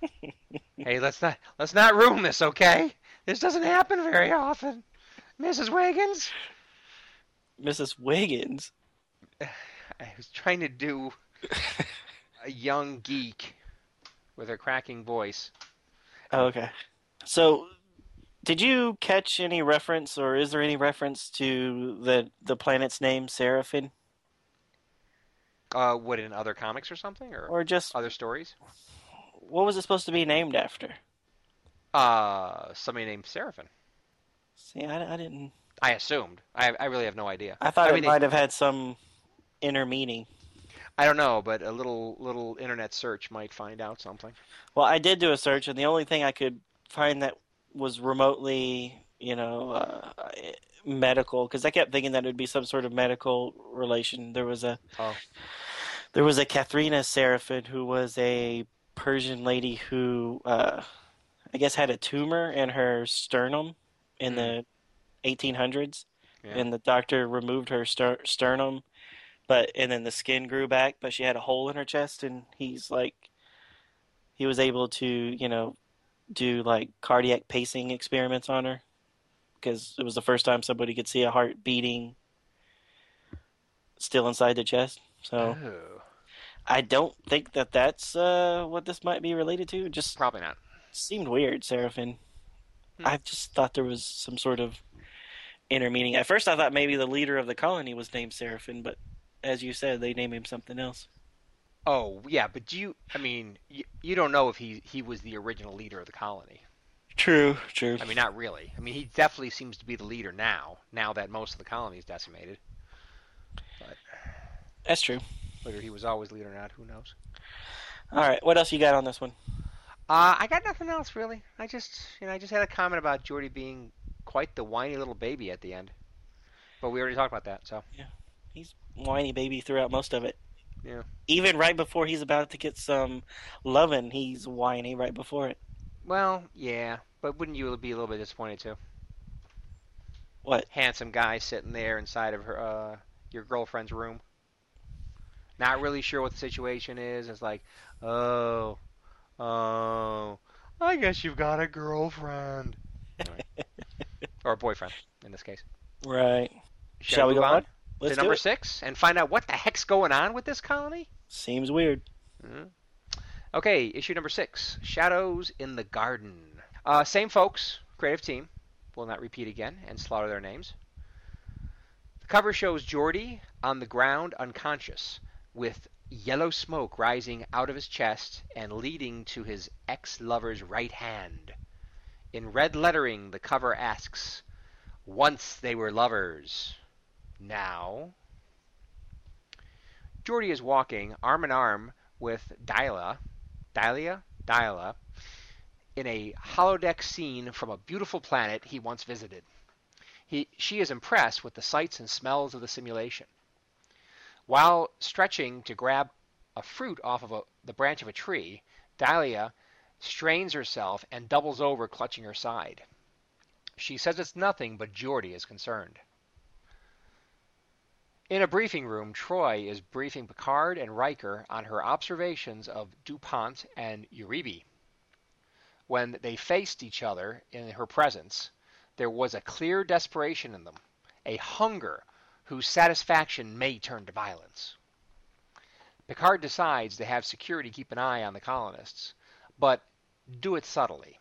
hey, let's not let's not ruin this, okay? This doesn't happen very often, Mrs. Wiggins. Mrs. Wiggins. I was trying to do a young geek with her cracking voice. Oh, okay. So, did you catch any reference, or is there any reference to the the planet's name, Serafin? Uh, what in other comics or something, or or just other stories? what was it supposed to be named after? Uh, somebody named Serafin. See, I, I didn't. I assumed. I I really have no idea. I thought I it mean, they- might have had some inner meaning. I don't know, but a little little internet search might find out something. Well, I did do a search, and the only thing I could find that was remotely, you know, uh, medical, because I kept thinking that it would be some sort of medical relation. There was a, Oh. there was a Katharina Serafin who was a Persian lady who, uh, I guess, had a tumor in her sternum in the 1800s, Yeah. and the doctor removed her ster- sternum, but and then the skin grew back, but she had a hole in her chest, and he's like, he was able to, you know, do like cardiac pacing experiments on her because it was the first time somebody could see a heart beating still inside the chest. So Oh. I don't think that that's uh, what this might be related to. Just Probably not. seemed weird, Serafin. Hmm. I just thought there was some sort of inner meaning. At first, I thought maybe the leader of the colony was named Serafin, but as you said, they named him something else. Oh yeah, but do you? I mean, you, you don't know if he he was the original leader of the colony. True, true. I mean, not really. I mean, he definitely seems to be the leader now. Now that most of the colony is decimated. But That's true. Whether he was always leader or not, who knows? All right, what else you got on this one? Uh, I got nothing else really. I just, you know, I just had a comment about Geordi being quite the whiny little baby at the end. But we already talked about that, so. Yeah, he's whiny baby throughout most of it. Yeah. Even right before he's about to get some loving, he's whiny right before it. Well, yeah, but wouldn't you be a little bit disappointed too? What? Handsome guy sitting there inside of her, uh, your girlfriend's room. Not really sure what the situation is. It's like, oh, oh, I guess you've got a girlfriend. Or a boyfriend, in this case. Right. Shall, we move go on? on? To Let's do number it. six and find out what the heck's going on with this colony? Seems weird. Mhm. Okay, issue number six Shadows in the Garden. Uh, same folks, creative team. Will not repeat again and slaughter their names. The cover shows Geordi on the ground unconscious, with yellow smoke rising out of his chest and leading to his ex lover's right hand. In red lettering, the cover asks, Once they were lovers. Now. Geordi is walking arm in arm with Dyla, Dylia, Dyla, in a holodeck scene from a beautiful planet he once visited. He, she is impressed with the sights and smells of the simulation. While stretching to grab a fruit off of a, the branch of a tree, Dahlia strains herself and doubles over, clutching her side. She says it's nothing, but Geordi is concerned. In a briefing room, Troi is briefing Picard and Riker on her observations of DuPont and Uribe. When they faced each other in her presence, there was a clear desperation in them, a hunger whose satisfaction may turn to violence. Picard decides to have security keep an eye on the colonists, but do it subtly,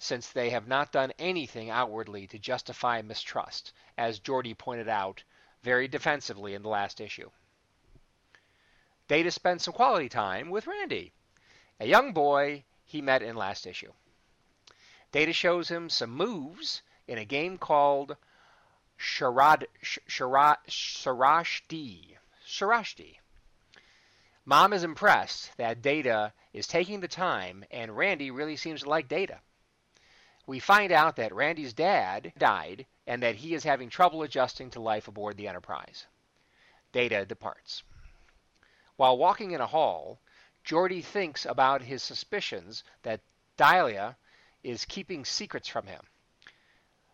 since they have not done anything outwardly to justify mistrust, as Geordi pointed out very defensively in the last issue. Data spends some quality time with Randy, a young boy he met in last issue. Data shows him some moves in a game called Sharad, Sharad, Sarashti. Sarashti. Mom is impressed that Data is taking the time, and Randy really seems to like Data. We find out that Randy's dad died and that he is having trouble adjusting to life aboard the Enterprise. Data departs. While walking in a hall, Geordi thinks about his suspicions that Dahlia is keeping secrets from him.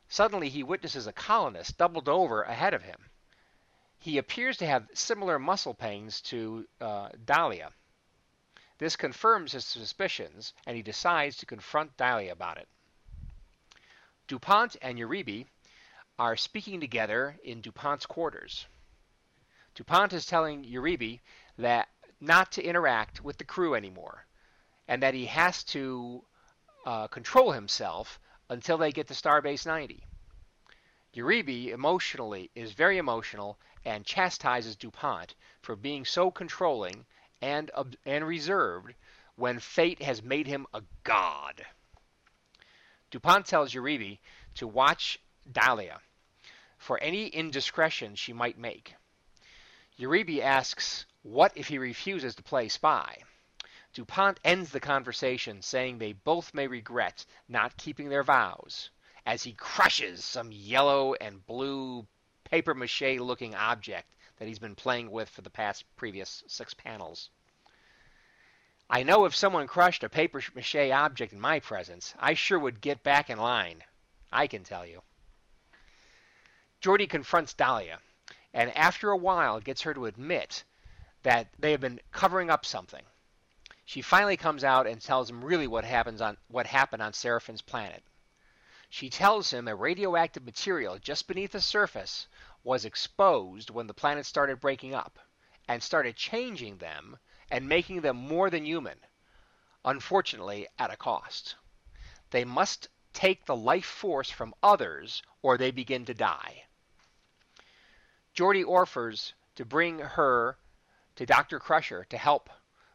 Suddenly, he witnesses a colonist doubled over ahead of him. He appears to have similar muscle pains to uh, Dahlia. This confirms his suspicions, and he decides to confront Dahlia about it. DuPont and Uribe are speaking together in DuPont's quarters. DuPont is telling Uribe that not to interact with the crew anymore, and that he has to uh, control himself until they get to Starbase 90. Uribe emotionally is very emotional and chastises DuPont for being so controlling and and reserved when fate has made him a god. DuPont tells Uribe to watch Dahlia for any indiscretion she might make. Uribe asks what if he refuses to play spy. DuPont ends the conversation saying they both may regret not keeping their vows as he crushes some yellow and blue papier mache looking object that he's been playing with for the past previous six panels. I know if someone crushed a paper mache object in my presence, I sure would get back in line. I can tell you. Geordi confronts Dahlia, and after a while gets her to admit that they have been covering up something. She finally comes out and tells him really what happens on what happened on Serafin's planet. She tells him a radioactive material just beneath the surface was exposed when the planet started breaking up and started changing them and making them more than human, unfortunately at a cost. They must take the life force from others or they begin to die. Geordi offers to bring her to Dr. Crusher to help,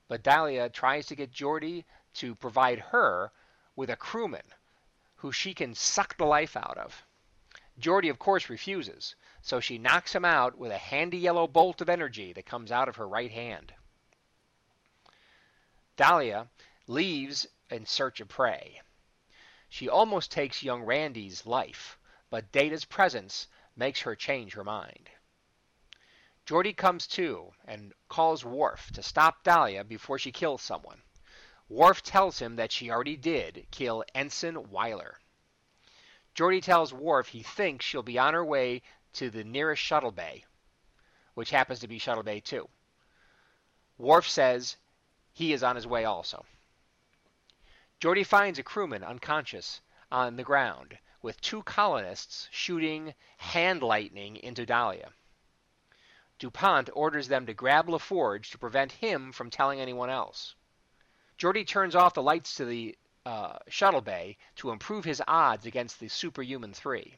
but Dahlia tries to get Geordi to provide her with a crewman who she can suck the life out of. Geordi, of course, refuses, so she knocks him out with a handy yellow bolt of energy that comes out of her right hand. Dahlia leaves in search of prey. She almost takes young Randy's life, but Data's presence makes her change her mind. Geordi comes to and calls Worf to stop Dahlia before she kills someone. Worf tells him that she already did kill Ensign Weiler. Geordi tells Worf he thinks she'll be on her way to the nearest shuttle bay, which happens to be Shuttle Bay 2. Worf says he is on his way also. Geordi finds a crewman unconscious on the ground, with two colonists shooting hand lightning into Dahlia. DuPont orders them to grab LaForge to prevent him from telling anyone else. Geordi turns off the lights to the uh, shuttle bay to improve his odds against the superhuman three.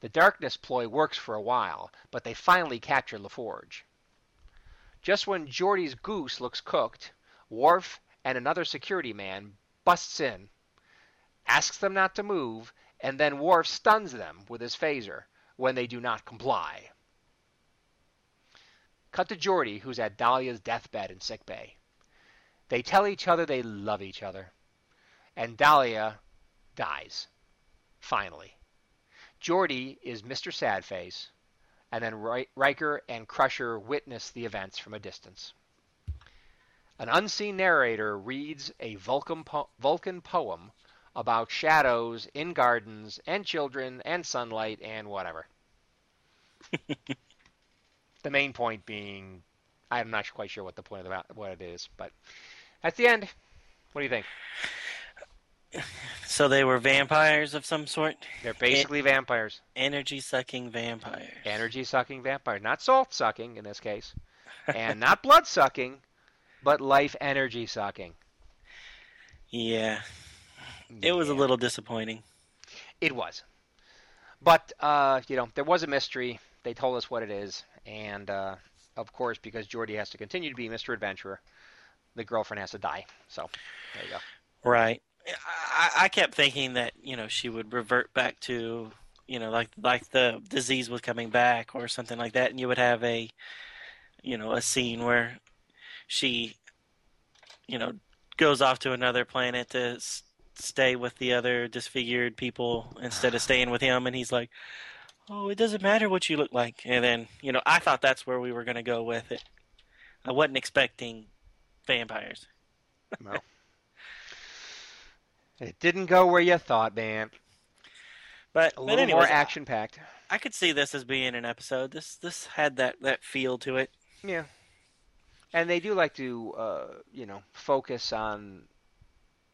The darkness ploy works for a while, but they finally capture LaForge. Just when Geordi's goose looks cooked, Worf and another security man busts in, asks them not to move, and then Worf stuns them with his phaser when they do not comply. Cut to Geordi, who's at Dahlia's deathbed in sickbay. They tell each other they love each other, and Dahlia dies. Finally. Geordi is Mr. Sadface, and then Riker and Crusher witness the events from a distance. An unseen narrator reads a Vulcan, po- Vulcan poem about shadows in gardens and children and sunlight and whatever. the main point being, I'm not quite sure what the point of the, what it is, but at the end, what do you think? So they were vampires of some sort. They're basically vampires. Energy sucking vampires. Energy sucking vampires, not salt sucking in this case, and not blood sucking, but life energy sucking. Yeah. It was a little disappointing. It was. But, uh, you know, there was a mystery. They told us what it is. And, uh, of course, because Geordi has to continue to be Mr. Adventurer, the girlfriend has to die. So, there you go. Right. I, I kept thinking that, you know, she would revert back to, you know, like like the disease was coming back or something like that, and you would have a, you know, a scene where she, you know, goes off to another planet to s- stay with the other disfigured people instead of staying with him, and he's like, "Oh, it doesn't matter what you look like." And then, you know, I thought that's where we were going to go with it. I wasn't expecting vampires. No. It didn't go where you thought, man. But, A but little anyways, more action packed. I could see this as being an episode. This this had that that feel to it. Yeah. And they do like to, uh, you know, focus on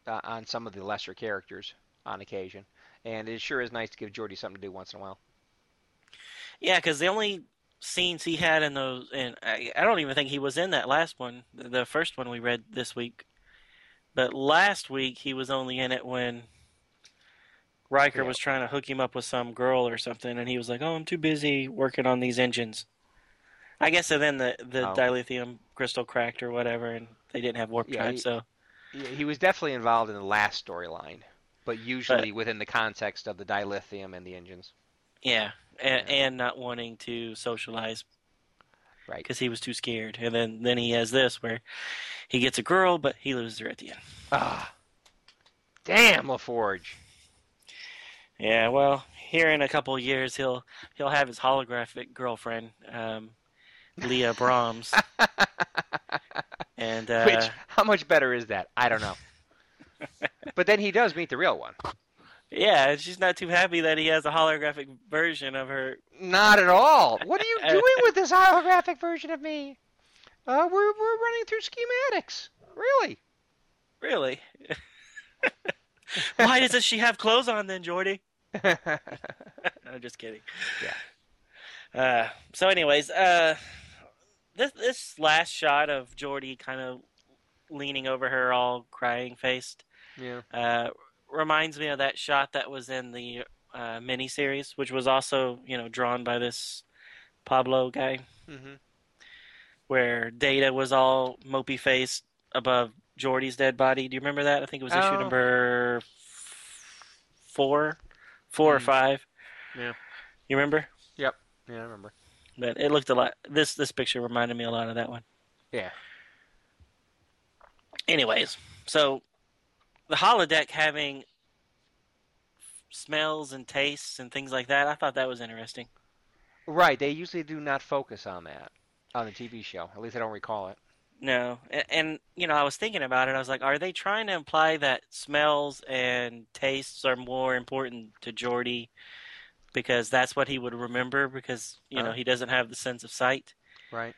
uh, on some of the lesser characters on occasion, and it sure is nice to give Geordi something to do once in a while. Yeah, because the only scenes he had in those, and I, I don't even think he was in that last one, the first one we read this week. But last week he was only in it when Riker Yeah. was trying to hook him up with some girl or something, and he was like, "Oh, I'm too busy working on these engines." I guess, and then the the Oh. dilithium crystal cracked or whatever, and they didn't have warp Yeah, drive, he- so Yeah, He was definitely involved in the last storyline, but usually within the context of the dilithium and the engines. yeah, and, Yeah. and not wanting to socialize Right. because he was too scared. And then then he has this where he gets a girl, but he loses her at the end. Ah. Damn, LaForge. Yeah, well, here in a couple of years, he'll he'll have his holographic girlfriend, um, Leah Brahms, and uh, Which, how much better is that? I don't know. but then he does meet the real one. Yeah, she's not too happy that he has a holographic version of her. Not at all. What are you doing with this holographic version of me? Uh, we're we're running through schematics. Really? Really? Why doesn't she have clothes on then, Geordi? I'm just kidding. Yeah. Uh, so, anyways, uh, this this last shot of Geordi kind of leaning over her, all crying faced, yeah. uh, reminds me of that shot that was in the uh, miniseries, which was also you know drawn by this Pablo guy, hmm where Data was all mopey faced above Geordi's dead body. Do you remember that? I think it was issue Oh. number four, four or Hmm. five. Yeah. You remember? Yep. Yeah, I remember. But it looked a lot. This this picture reminded me a lot of that one. Yeah. Anyways, so the holodeck having smells and tastes and things like that, I thought that was interesting. Right. They usually do not focus on that on the TV show. At least I don't recall it. No, and, and you know, I was thinking about it. I was like, are they trying to imply that smells and tastes are more important to Geordi because that's what he would remember because you know Huh. he doesn't have the sense of sight. Right.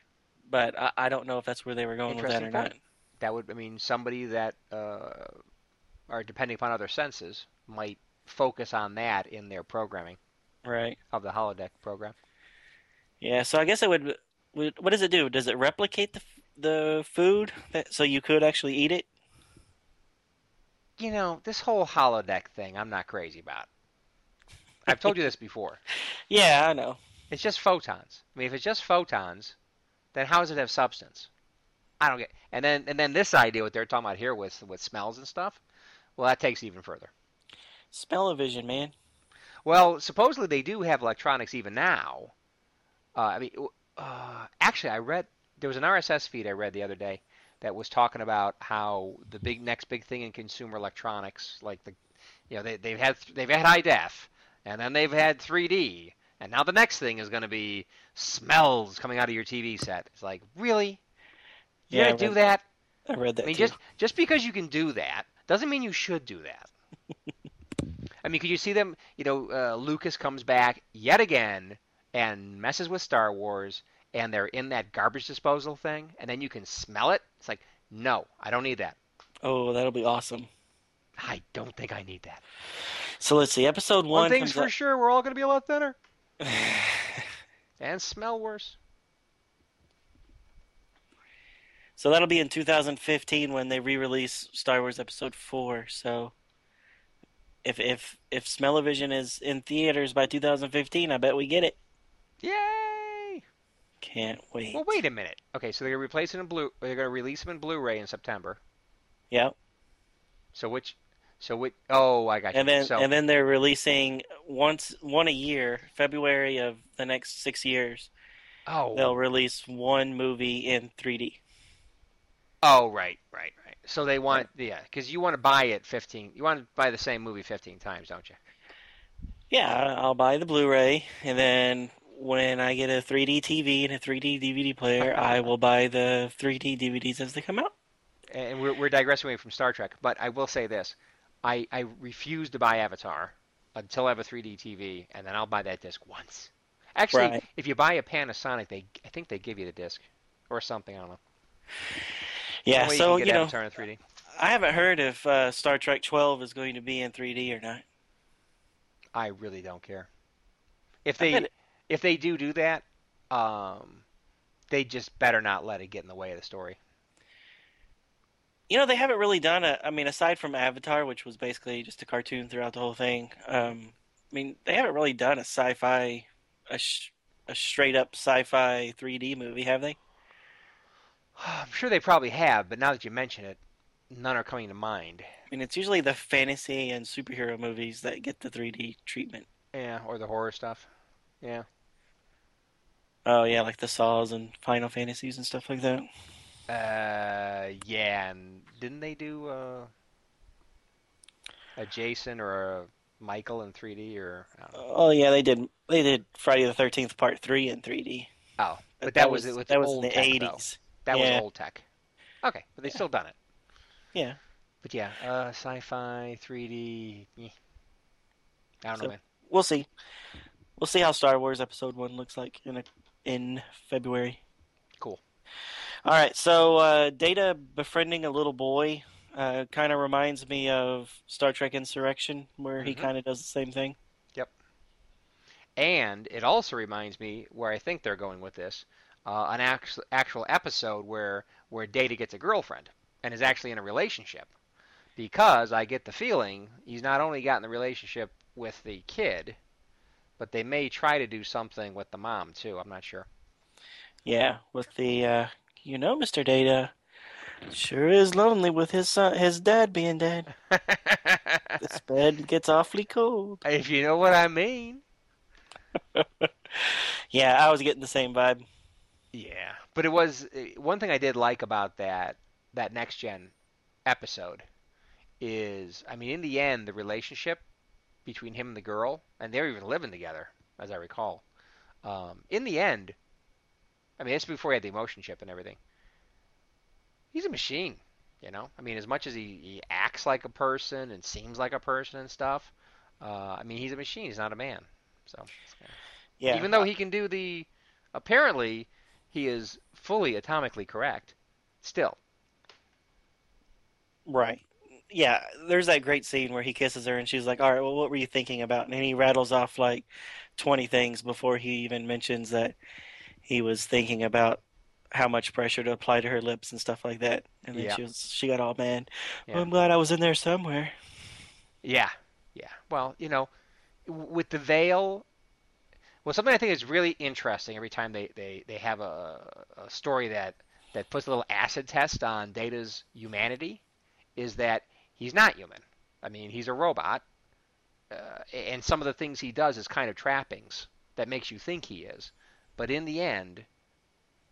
But I, I don't know if that's where they were going with that or Interesting not. That would I mean somebody that uh, are depending upon other senses might focus on that in their programming Right. of the holodeck program. Yeah. So I guess it would. would what does it do? Does it replicate the the food that so you could actually eat it? You know, this whole holodeck thing, I'm not crazy about. I've told you this before. Yeah, I know. It's just photons. I mean, if it's just photons, then how does it have substance? I don't get. And then and then this idea, what they're talking about here with with smells and stuff, well, that takes even further. Smell-o-vision, man. Well, supposedly they do have electronics even now. Uh, I mean, uh, actually, I read there was an RSS feed I read the other day that was talking about how the big next big thing in consumer electronics, like the, you know, they, they've had they've had high def, and then they've had 3D, and now the next thing is going to be smells coming out of your TV set. It's like, really? You Yeah, I gonna do read- that? I read that I mean, too. just just because you can do that doesn't mean you should do that. I mean, could you see them? You know, uh, Lucas comes back yet again and messes with Star Wars, and they're in that garbage disposal thing, and then you can smell it. It's like, no, I don't need that. Oh, that'll be awesome. I don't think I need that. So let's see. Episode One, one. thing's for sure, we're all going to be a lot thinner and smell worse. So that'll be in 2015 when they re-release Star Wars Episode 4. So if if if Smell-O-Vision is in theaters by 2015, I bet we get it. Yay! Can't wait. Well, wait a minute. Okay, so they're gonna replace it in blue. They're going to release them in Blu-ray in September. Yeah, So which? So which? Oh, I got you. and then so, and then they're releasing once one a year, February of the next six years. oh, They'll release one movie in 3D. Oh, right, right, right. So they want, yeah, because you want to buy it 15, you want to buy the same movie 15 times, don't you? Yeah, I'll buy the Blu-ray, and then when I get a 3D TV and a 3D DVD player, I will buy the 3D DVDs as they come out. And we're, we're digressing away from Star Trek, but I will say this. I, I refuse to buy Avatar until I have a 3D TV, and then I'll buy that disc once. Actually, Right. if you buy a Panasonic, they I think they give you the disc or something. I don't know. Yeah, Some so you, you know, Avatar in 3D. I haven't heard if uh, Star Trek 12 is going to be in 3D or not. I really don't care. If they it- if they do do that, um, they just better not let it get in the way of the story. You know, they haven't really done a. I mean, aside from Avatar, which was basically just a cartoon throughout the whole thing. Um, I mean, they haven't really done a sci-fi, a, sh- a straight up sci-fi 3D movie, have they? I'm sure they probably have, but now that you mention it, none are coming to mind. I mean, it's usually the fantasy and superhero movies that get the 3D treatment. Yeah, or the horror stuff. Yeah. Oh yeah, like the Saws and Final Fantasies and stuff like that. Uh, yeah, and didn't they do uh, a Jason or a Michael in 3D or? I don't know. Oh yeah, they did. They did Friday the Thirteenth Part Three in 3D. Oh, but that, was, with that was in the 80s. though. That Yeah. was old tech. Okay, but they still done it. Yeah. But yeah, uh, sci-fi, 3D. eh. I don't know, man. We'll see. We'll see how Star Wars Episode One looks like in a, in February. Cool. All right, so uh, Data befriending a little boy uh, kind of reminds me of Star Trek Insurrection, where he Mhm. kind of does the same thing. Yep. And it also reminds me where I think they're going with this, uh, an actual actual episode where where Data gets a girlfriend and is actually in a relationship, because I get the feeling he's not only got in the relationship with the kid, but they may try to do something with the mom too. I'm not sure. Yeah, with the uh, you know, Mister Data sure is lonely with his son, his dad being dead. This bed gets awfully cold. if you know what I mean. yeah, I was getting the same vibe. Yeah, but it was eh, one thing I did like about that that next gen episode is, I mean, in the end, the relationship between him and the girl, and they're even living together, as I recall. Um, in the end, I mean, this before he had the emotion chip and everything. He's a machine, you know. I mean, as much as he, he acts like a person and seems like a person and stuff, uh, I mean, he's a machine. He's not a man. So, Yeah. even though he can do the, apparently, he is fully atomically correct. Still, Right. Yeah, there's that great scene where he kisses her and she's like, "All right, well, what were you thinking about?" And he rattles off like 20 things before he even mentions that he was thinking about how much pressure to apply to her lips and stuff like that. And then Yeah. she was she got all mad. Yeah. Well, I'm glad I was in there somewhere. Yeah, yeah. Well, you know, with the veil, well, something I think is really interesting every time they, they, they have a, a story that, that puts a little acid test on Data's humanity is that he's not human. I mean, he's a robot, uh, and some of the things he does is kind of trappings that makes you think he is. But in the end,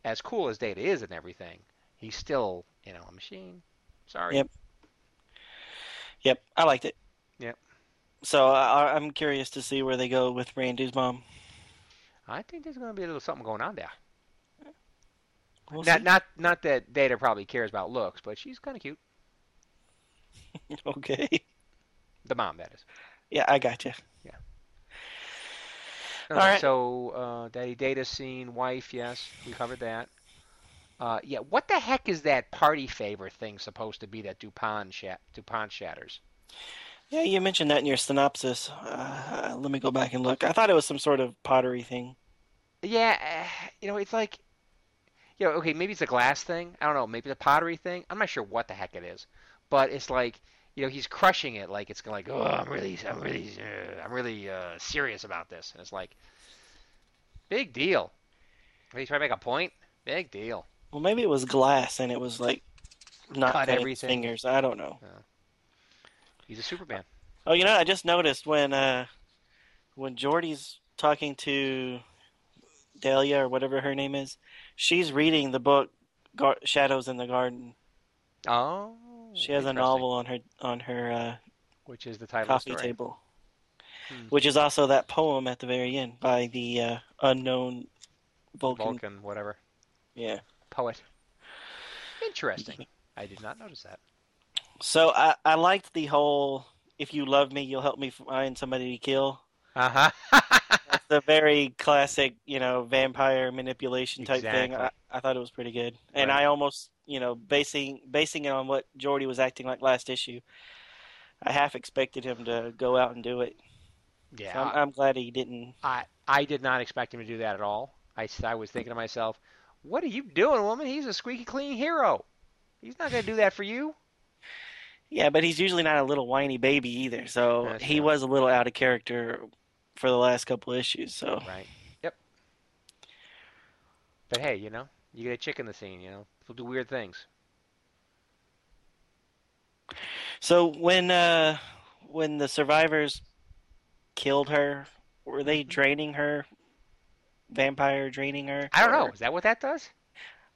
as cool as Data is and everything, he's still, you know, a machine. Sorry. Yep. Yep, I liked it. Yep. So I, I'm curious to see where they go with Randy's mom. I think there's going to be a little something going on there. We'll not see. not not that Data probably cares about looks, but she's kind of cute. Okay. The mom, that is. Yeah, I got you. All All right. So, uh, Daddy Data scene, wife, yes, we covered that. Uh, yeah, what the heck is that party favor thing supposed to be that Dupont shat Dupont shatters? Yeah, you mentioned that in your synopsis. Uh, let me go back and look. I thought it was some sort of pottery thing. Yeah, uh, you know, it's like, you know, okay, maybe it's a glass thing. I don't know. Maybe it's a pottery thing. I'm not sure what the heck it is, but it's like, you know, he's crushing it like it's like, oh, I'm really, I'm really, uh, I'm really uh, serious about this, and it's like, big deal. Are you trying to make a point? Big deal. Well, maybe it was glass and it was like not Cut everything. fingers. I don't know. He's a Superman. Oh, you know, I just noticed when uh, when Geordi's talking to Dahlia or whatever her name is, she's reading the book Gar- Shadows in the Garden. Oh, She has a novel on her on her uh, which is the title of coffee story. table, Hmm. which is also that poem at the very end by the uh, unknown Vulcan. Vulcan, whatever Yeah. poet. Interesting. I did not notice that. So I I liked the whole "if you love me, you'll help me find somebody to kill." Uh huh. That's the very classic, you know, vampire manipulation type thing. I, I thought it was pretty good, and Right. I almost, you know, basing basing it on what Geordi was acting like last issue. I half expected him to go out and do it. yeah. So I'm, I'm glad he didn't. I I did not expect him to do that at all. I I was thinking to myself, what are you doing, woman? He's a squeaky clean hero. He's not going to do that for you. Yeah, but he's usually not a little whiny baby either. So That's he true. was a little out of character for the last couple issues. So Right. Yep. But hey, you know, you get a chick in the scene, you know, he'll do weird things. So when uh when the survivors killed her, were they Mm-hmm. draining her? Vampire draining her? I don't Or- know. Is that what that does?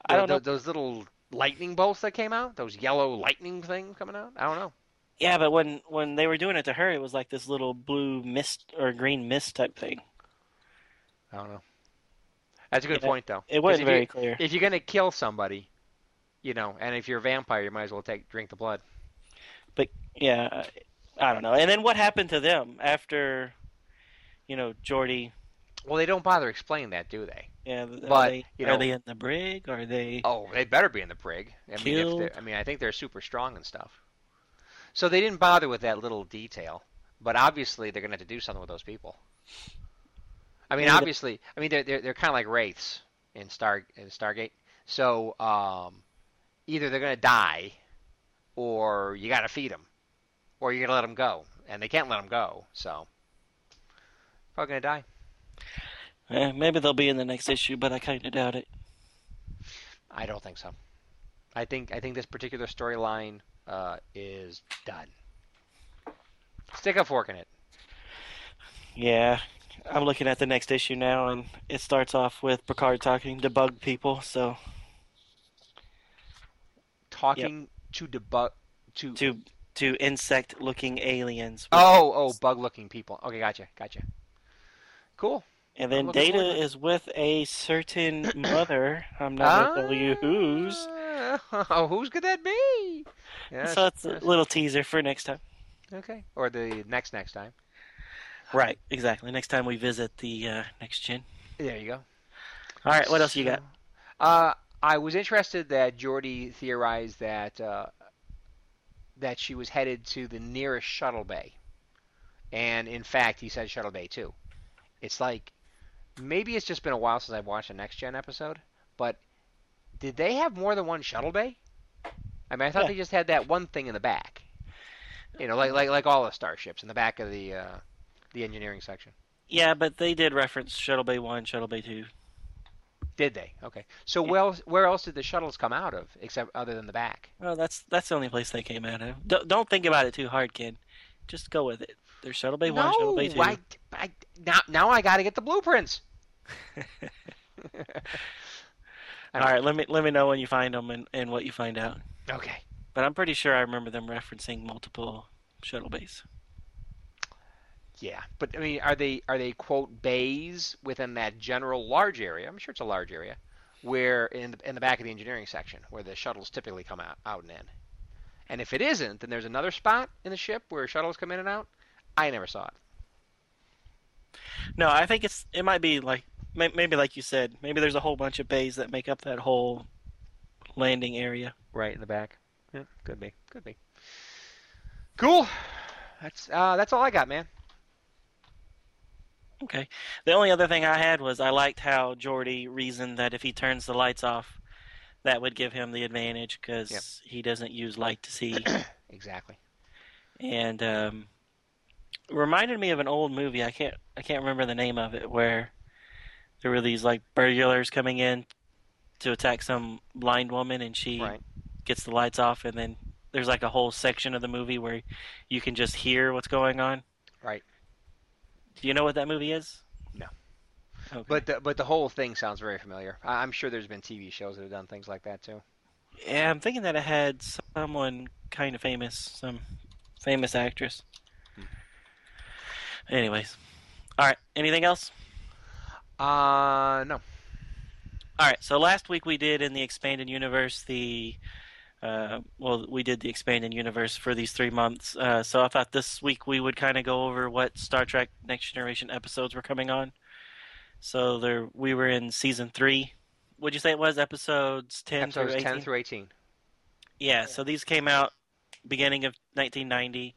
I don't know. Those little lightning bolts that came out, those yellow lightning things coming out. I don't know. Yeah, but when when they were doing it to her, it was like this little blue mist or green mist type thing. I don't know. That's a good Yeah, point, though. It wasn't very you, clear. If you're gonna kill somebody, you know, and if you're a vampire, you might as well take drink the blood. But yeah, I I don't know. And then what happened to them after, you know, Geordi? Well, they don't bother explaining that, do they? Yeah, are But, they you are they in the brig? Are they? Oh, they better be in the brig. I mean, if Killed. they're- I mean, I think they're super strong and stuff. So they didn't bother with that little detail, but obviously they're gonna have to do something with those people. I mean, obviously, I mean they're they're, they're kind of like wraiths in Star in Stargate. So um, either they're gonna die, or you gotta feed them, or you're gonna let them go, and they can't let them go. So probably gonna die. Eh, maybe they'll be in the next issue, but I kind of doubt it. I don't think so. I think I think this particular storyline uh, is done. Stick a fork in it. Yeah, I'm looking at the next issue now, and it starts off with Picard talking to bug people. So Talking to debug to. to to insect-looking aliens. Oh, oh, bug-looking people. Okay, gotcha, gotcha. Cool. And then Data to is with a certain mother. I'm not gonna tell you who's. Ah, Oh, who's could that be? Yes, so it's yes. a little teaser for next time. Okay, or the next next time. Right, exactly. Next time we visit the uh, next gen. There you go. All right, what else you got? Uh, I was interested that Geordi theorized that uh, that she was headed to the nearest shuttle bay, and in fact, he said shuttle bay too. It's like maybe it's just been a while since I've watched a next gen episode, but did they have more than one shuttle bay? I mean, I thought Yeah. they just had that one thing in the back. You know, like like like all the starships in the back of the uh, the engineering section. Yeah, but they did reference Shuttle Bay One, Shuttle Bay Two. Did they? Okay. So Yeah. where else, where else did the shuttles come out of, except other than the back? Well, that's that's the only place they came out of. Don't, don't think about it too hard, kid. Just go with it. There's Shuttle Bay One, Shuttle Bay Two. I, I, now, now I got to get the blueprints. All right, let me let me know when you find them and, and what you find out. Okay. But I'm pretty sure I remember them referencing multiple shuttle bays. Yeah, but I mean, are they are they quote bays within that general large area? I'm sure it's a large area, where in the, in the back of the engineering section where the shuttles typically come out out and in. And if it isn't, then there's another spot in the ship where shuttles come in and out. I never saw it. No, I think it's it might be like maybe like you said, maybe there's a whole bunch of bays that make up that whole landing area. Right in the back. Yeah, could be. Could be. Cool. That's uh, that's all I got, man. Okay. The only other thing I had was I liked how Geordi reasoned that if he turns the lights off, that would give him the advantage because Yep. he doesn't use light to see. Exactly. and um, reminded me of an old movie. I can't I can't remember the name of it where there were these like burglars coming in to attack some blind woman, and she Right. gets the lights off, and then there's like a whole section of the movie where you can just hear what's going on. Right. Do you know what that movie is? No. Okay. But the, but the whole thing sounds very familiar. I'm sure there's been TV shows that have done things like that too. yeah, I'm thinking that it had someone kind of famous, some famous actress. Anyways, all right. Anything else? Uh, no. All right. So last week we did in the expanded universe the, uh, well, we did the expanded universe for these three months. Uh, so I thought this week we would kind of go over what Star Trek Next Generation episodes were coming on. So there, we were in season three. Would you say it was episodes ten Episodes through eighteen? 10 through 18. Yeah, so these came out beginning of 1990.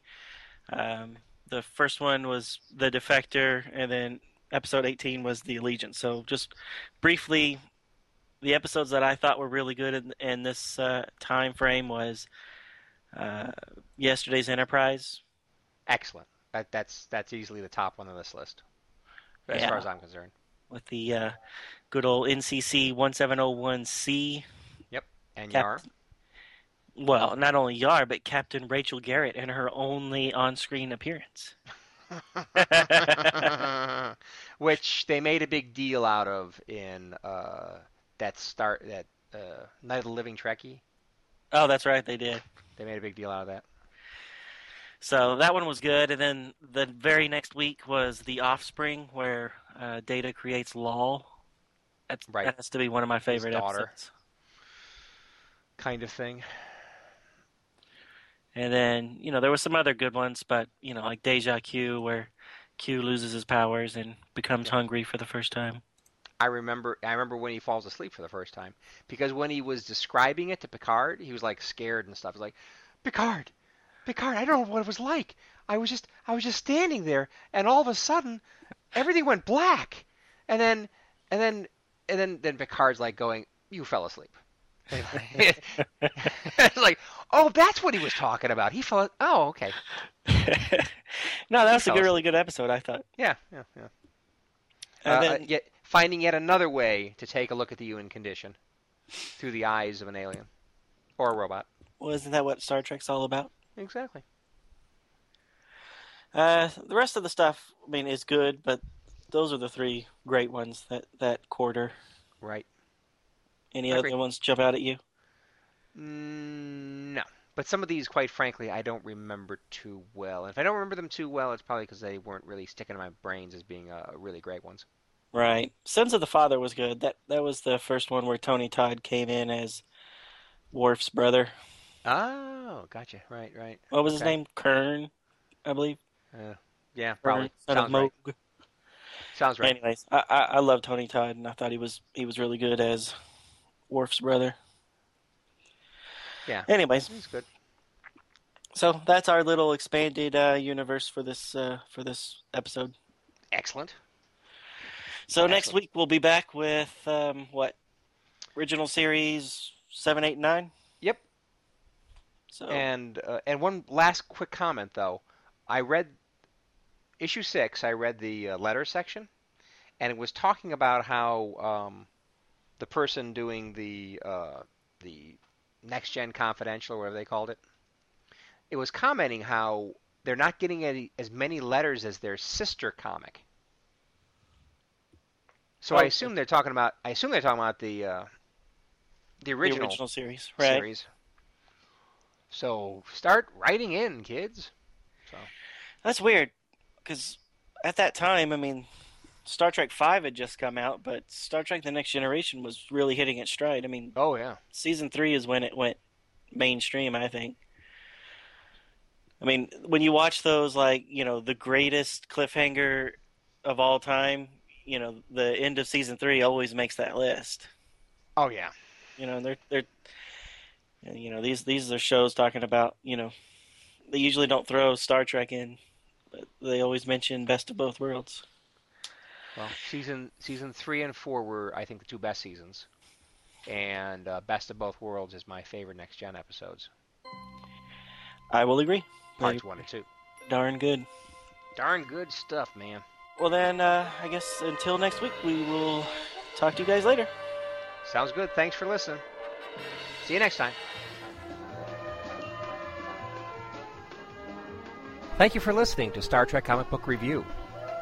Um, the first one was The Defector, and then episode 18 was The Allegiance. So just briefly, the episodes that I thought were really good in, in this uh, time frame was uh, Yesterday's Enterprise. Excellent. That, that's that's easily the top one on this list, as Yeah. far as I'm concerned. With the uh, good old NCC 1701C. Yep. And Cap- Yar. Well, not only Yar, but Captain Rachel Garrett in her only on screen appearance. Which they made a big deal out of in uh, that start that uh, Night of the Living Trekkie. Oh, that's right, they did. They made a big deal out of that. So that one was good, and then the very next week was the Offspring, where uh, Data creates Lal. That's, Right. That has to be one of my favorite episodes. Kind of thing. And then you know there were some other good ones, but you know like Deja Q, where Q loses his powers and becomes Yeah. hungry for the first time. I remember I remember when he falls asleep for the first time because when he was describing it to Picard, he was like scared and stuff. He's like, "Picard, Picard, I don't know what it was like. I was just I was just standing there and all of a sudden everything went black." And then and then and then then Picard's like going, "You fell asleep." it's like, "Oh, that's what he was talking about. He fell Oh, okay. no, that was a good, really good episode. I thought. Yeah, yeah, yeah." And Uh, then, uh, yet finding yet another way to take a look at the human condition through the eyes of an alien or a robot. wasn't that what Star Trek's all about? Exactly. Uh, the rest of the stuff, I mean, is good, but those are the three great ones that that quarter. Right. Any I other agree. ones jump out at you? Mm, no. But some of these, quite frankly, I don't remember too well. And if I don't remember them too well, it's probably because they weren't really sticking in my brains as being uh, really great ones. Right. Sons of the Father was good. That that was the first one where Tony Todd came in as Worf's brother. Oh, gotcha. Right, right. What was his name? Kurn, I believe. Uh, yeah, Kurn, probably. of Sounds right. Sounds right. Anyways, I, I I love Tony Todd, and I thought he was he was really good as Worf's brother. Yeah. Anyways, He's good. so that's our little expanded uh, universe for this uh, for this episode. Excellent. So next Excellent. week we'll be back with um, what original series seven, eight, and nine. Yep. So And uh, and one last quick comment though, I read issue six. I read the uh, letter section, and it was talking about how um, the person doing the uh, the next gen confidential or whatever they called it, it was commenting how they're not getting any, as many letters as their sister comic. So I Oh. assume they're talking about. I assume they're talking about the uh, the the original, original series, right? series. So start writing in, kids. So That's weird because at that time, I mean, Star Trek Five had just come out, but Star Trek: The Next Generation was really hitting its stride. I mean, oh yeah, season three is when it went mainstream. I think. I mean, when you watch those, like you know, the greatest cliffhanger of all time, you know, the end of season three always makes that list. oh yeah, You know, they're they're, you know, these these are shows talking about, you know, they usually don't throw Star Trek in, but they always mention Best of Both Worlds. Well season season three and four were I think the two best seasons, and uh, Best of Both Worlds is my favorite next gen episodes, I will agree. parts one and two. Darn good. Darn good stuff, man. Well, then, uh, I guess until next week, we will talk to you guys later. Sounds good. Thanks for listening. See you next time. Thank you for listening to Star Trek Comic Book Review.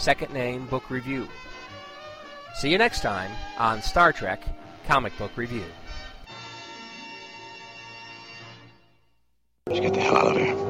second name Book Review. See you next time on Star Trek Comic Book Review. Let's get the hell out of here.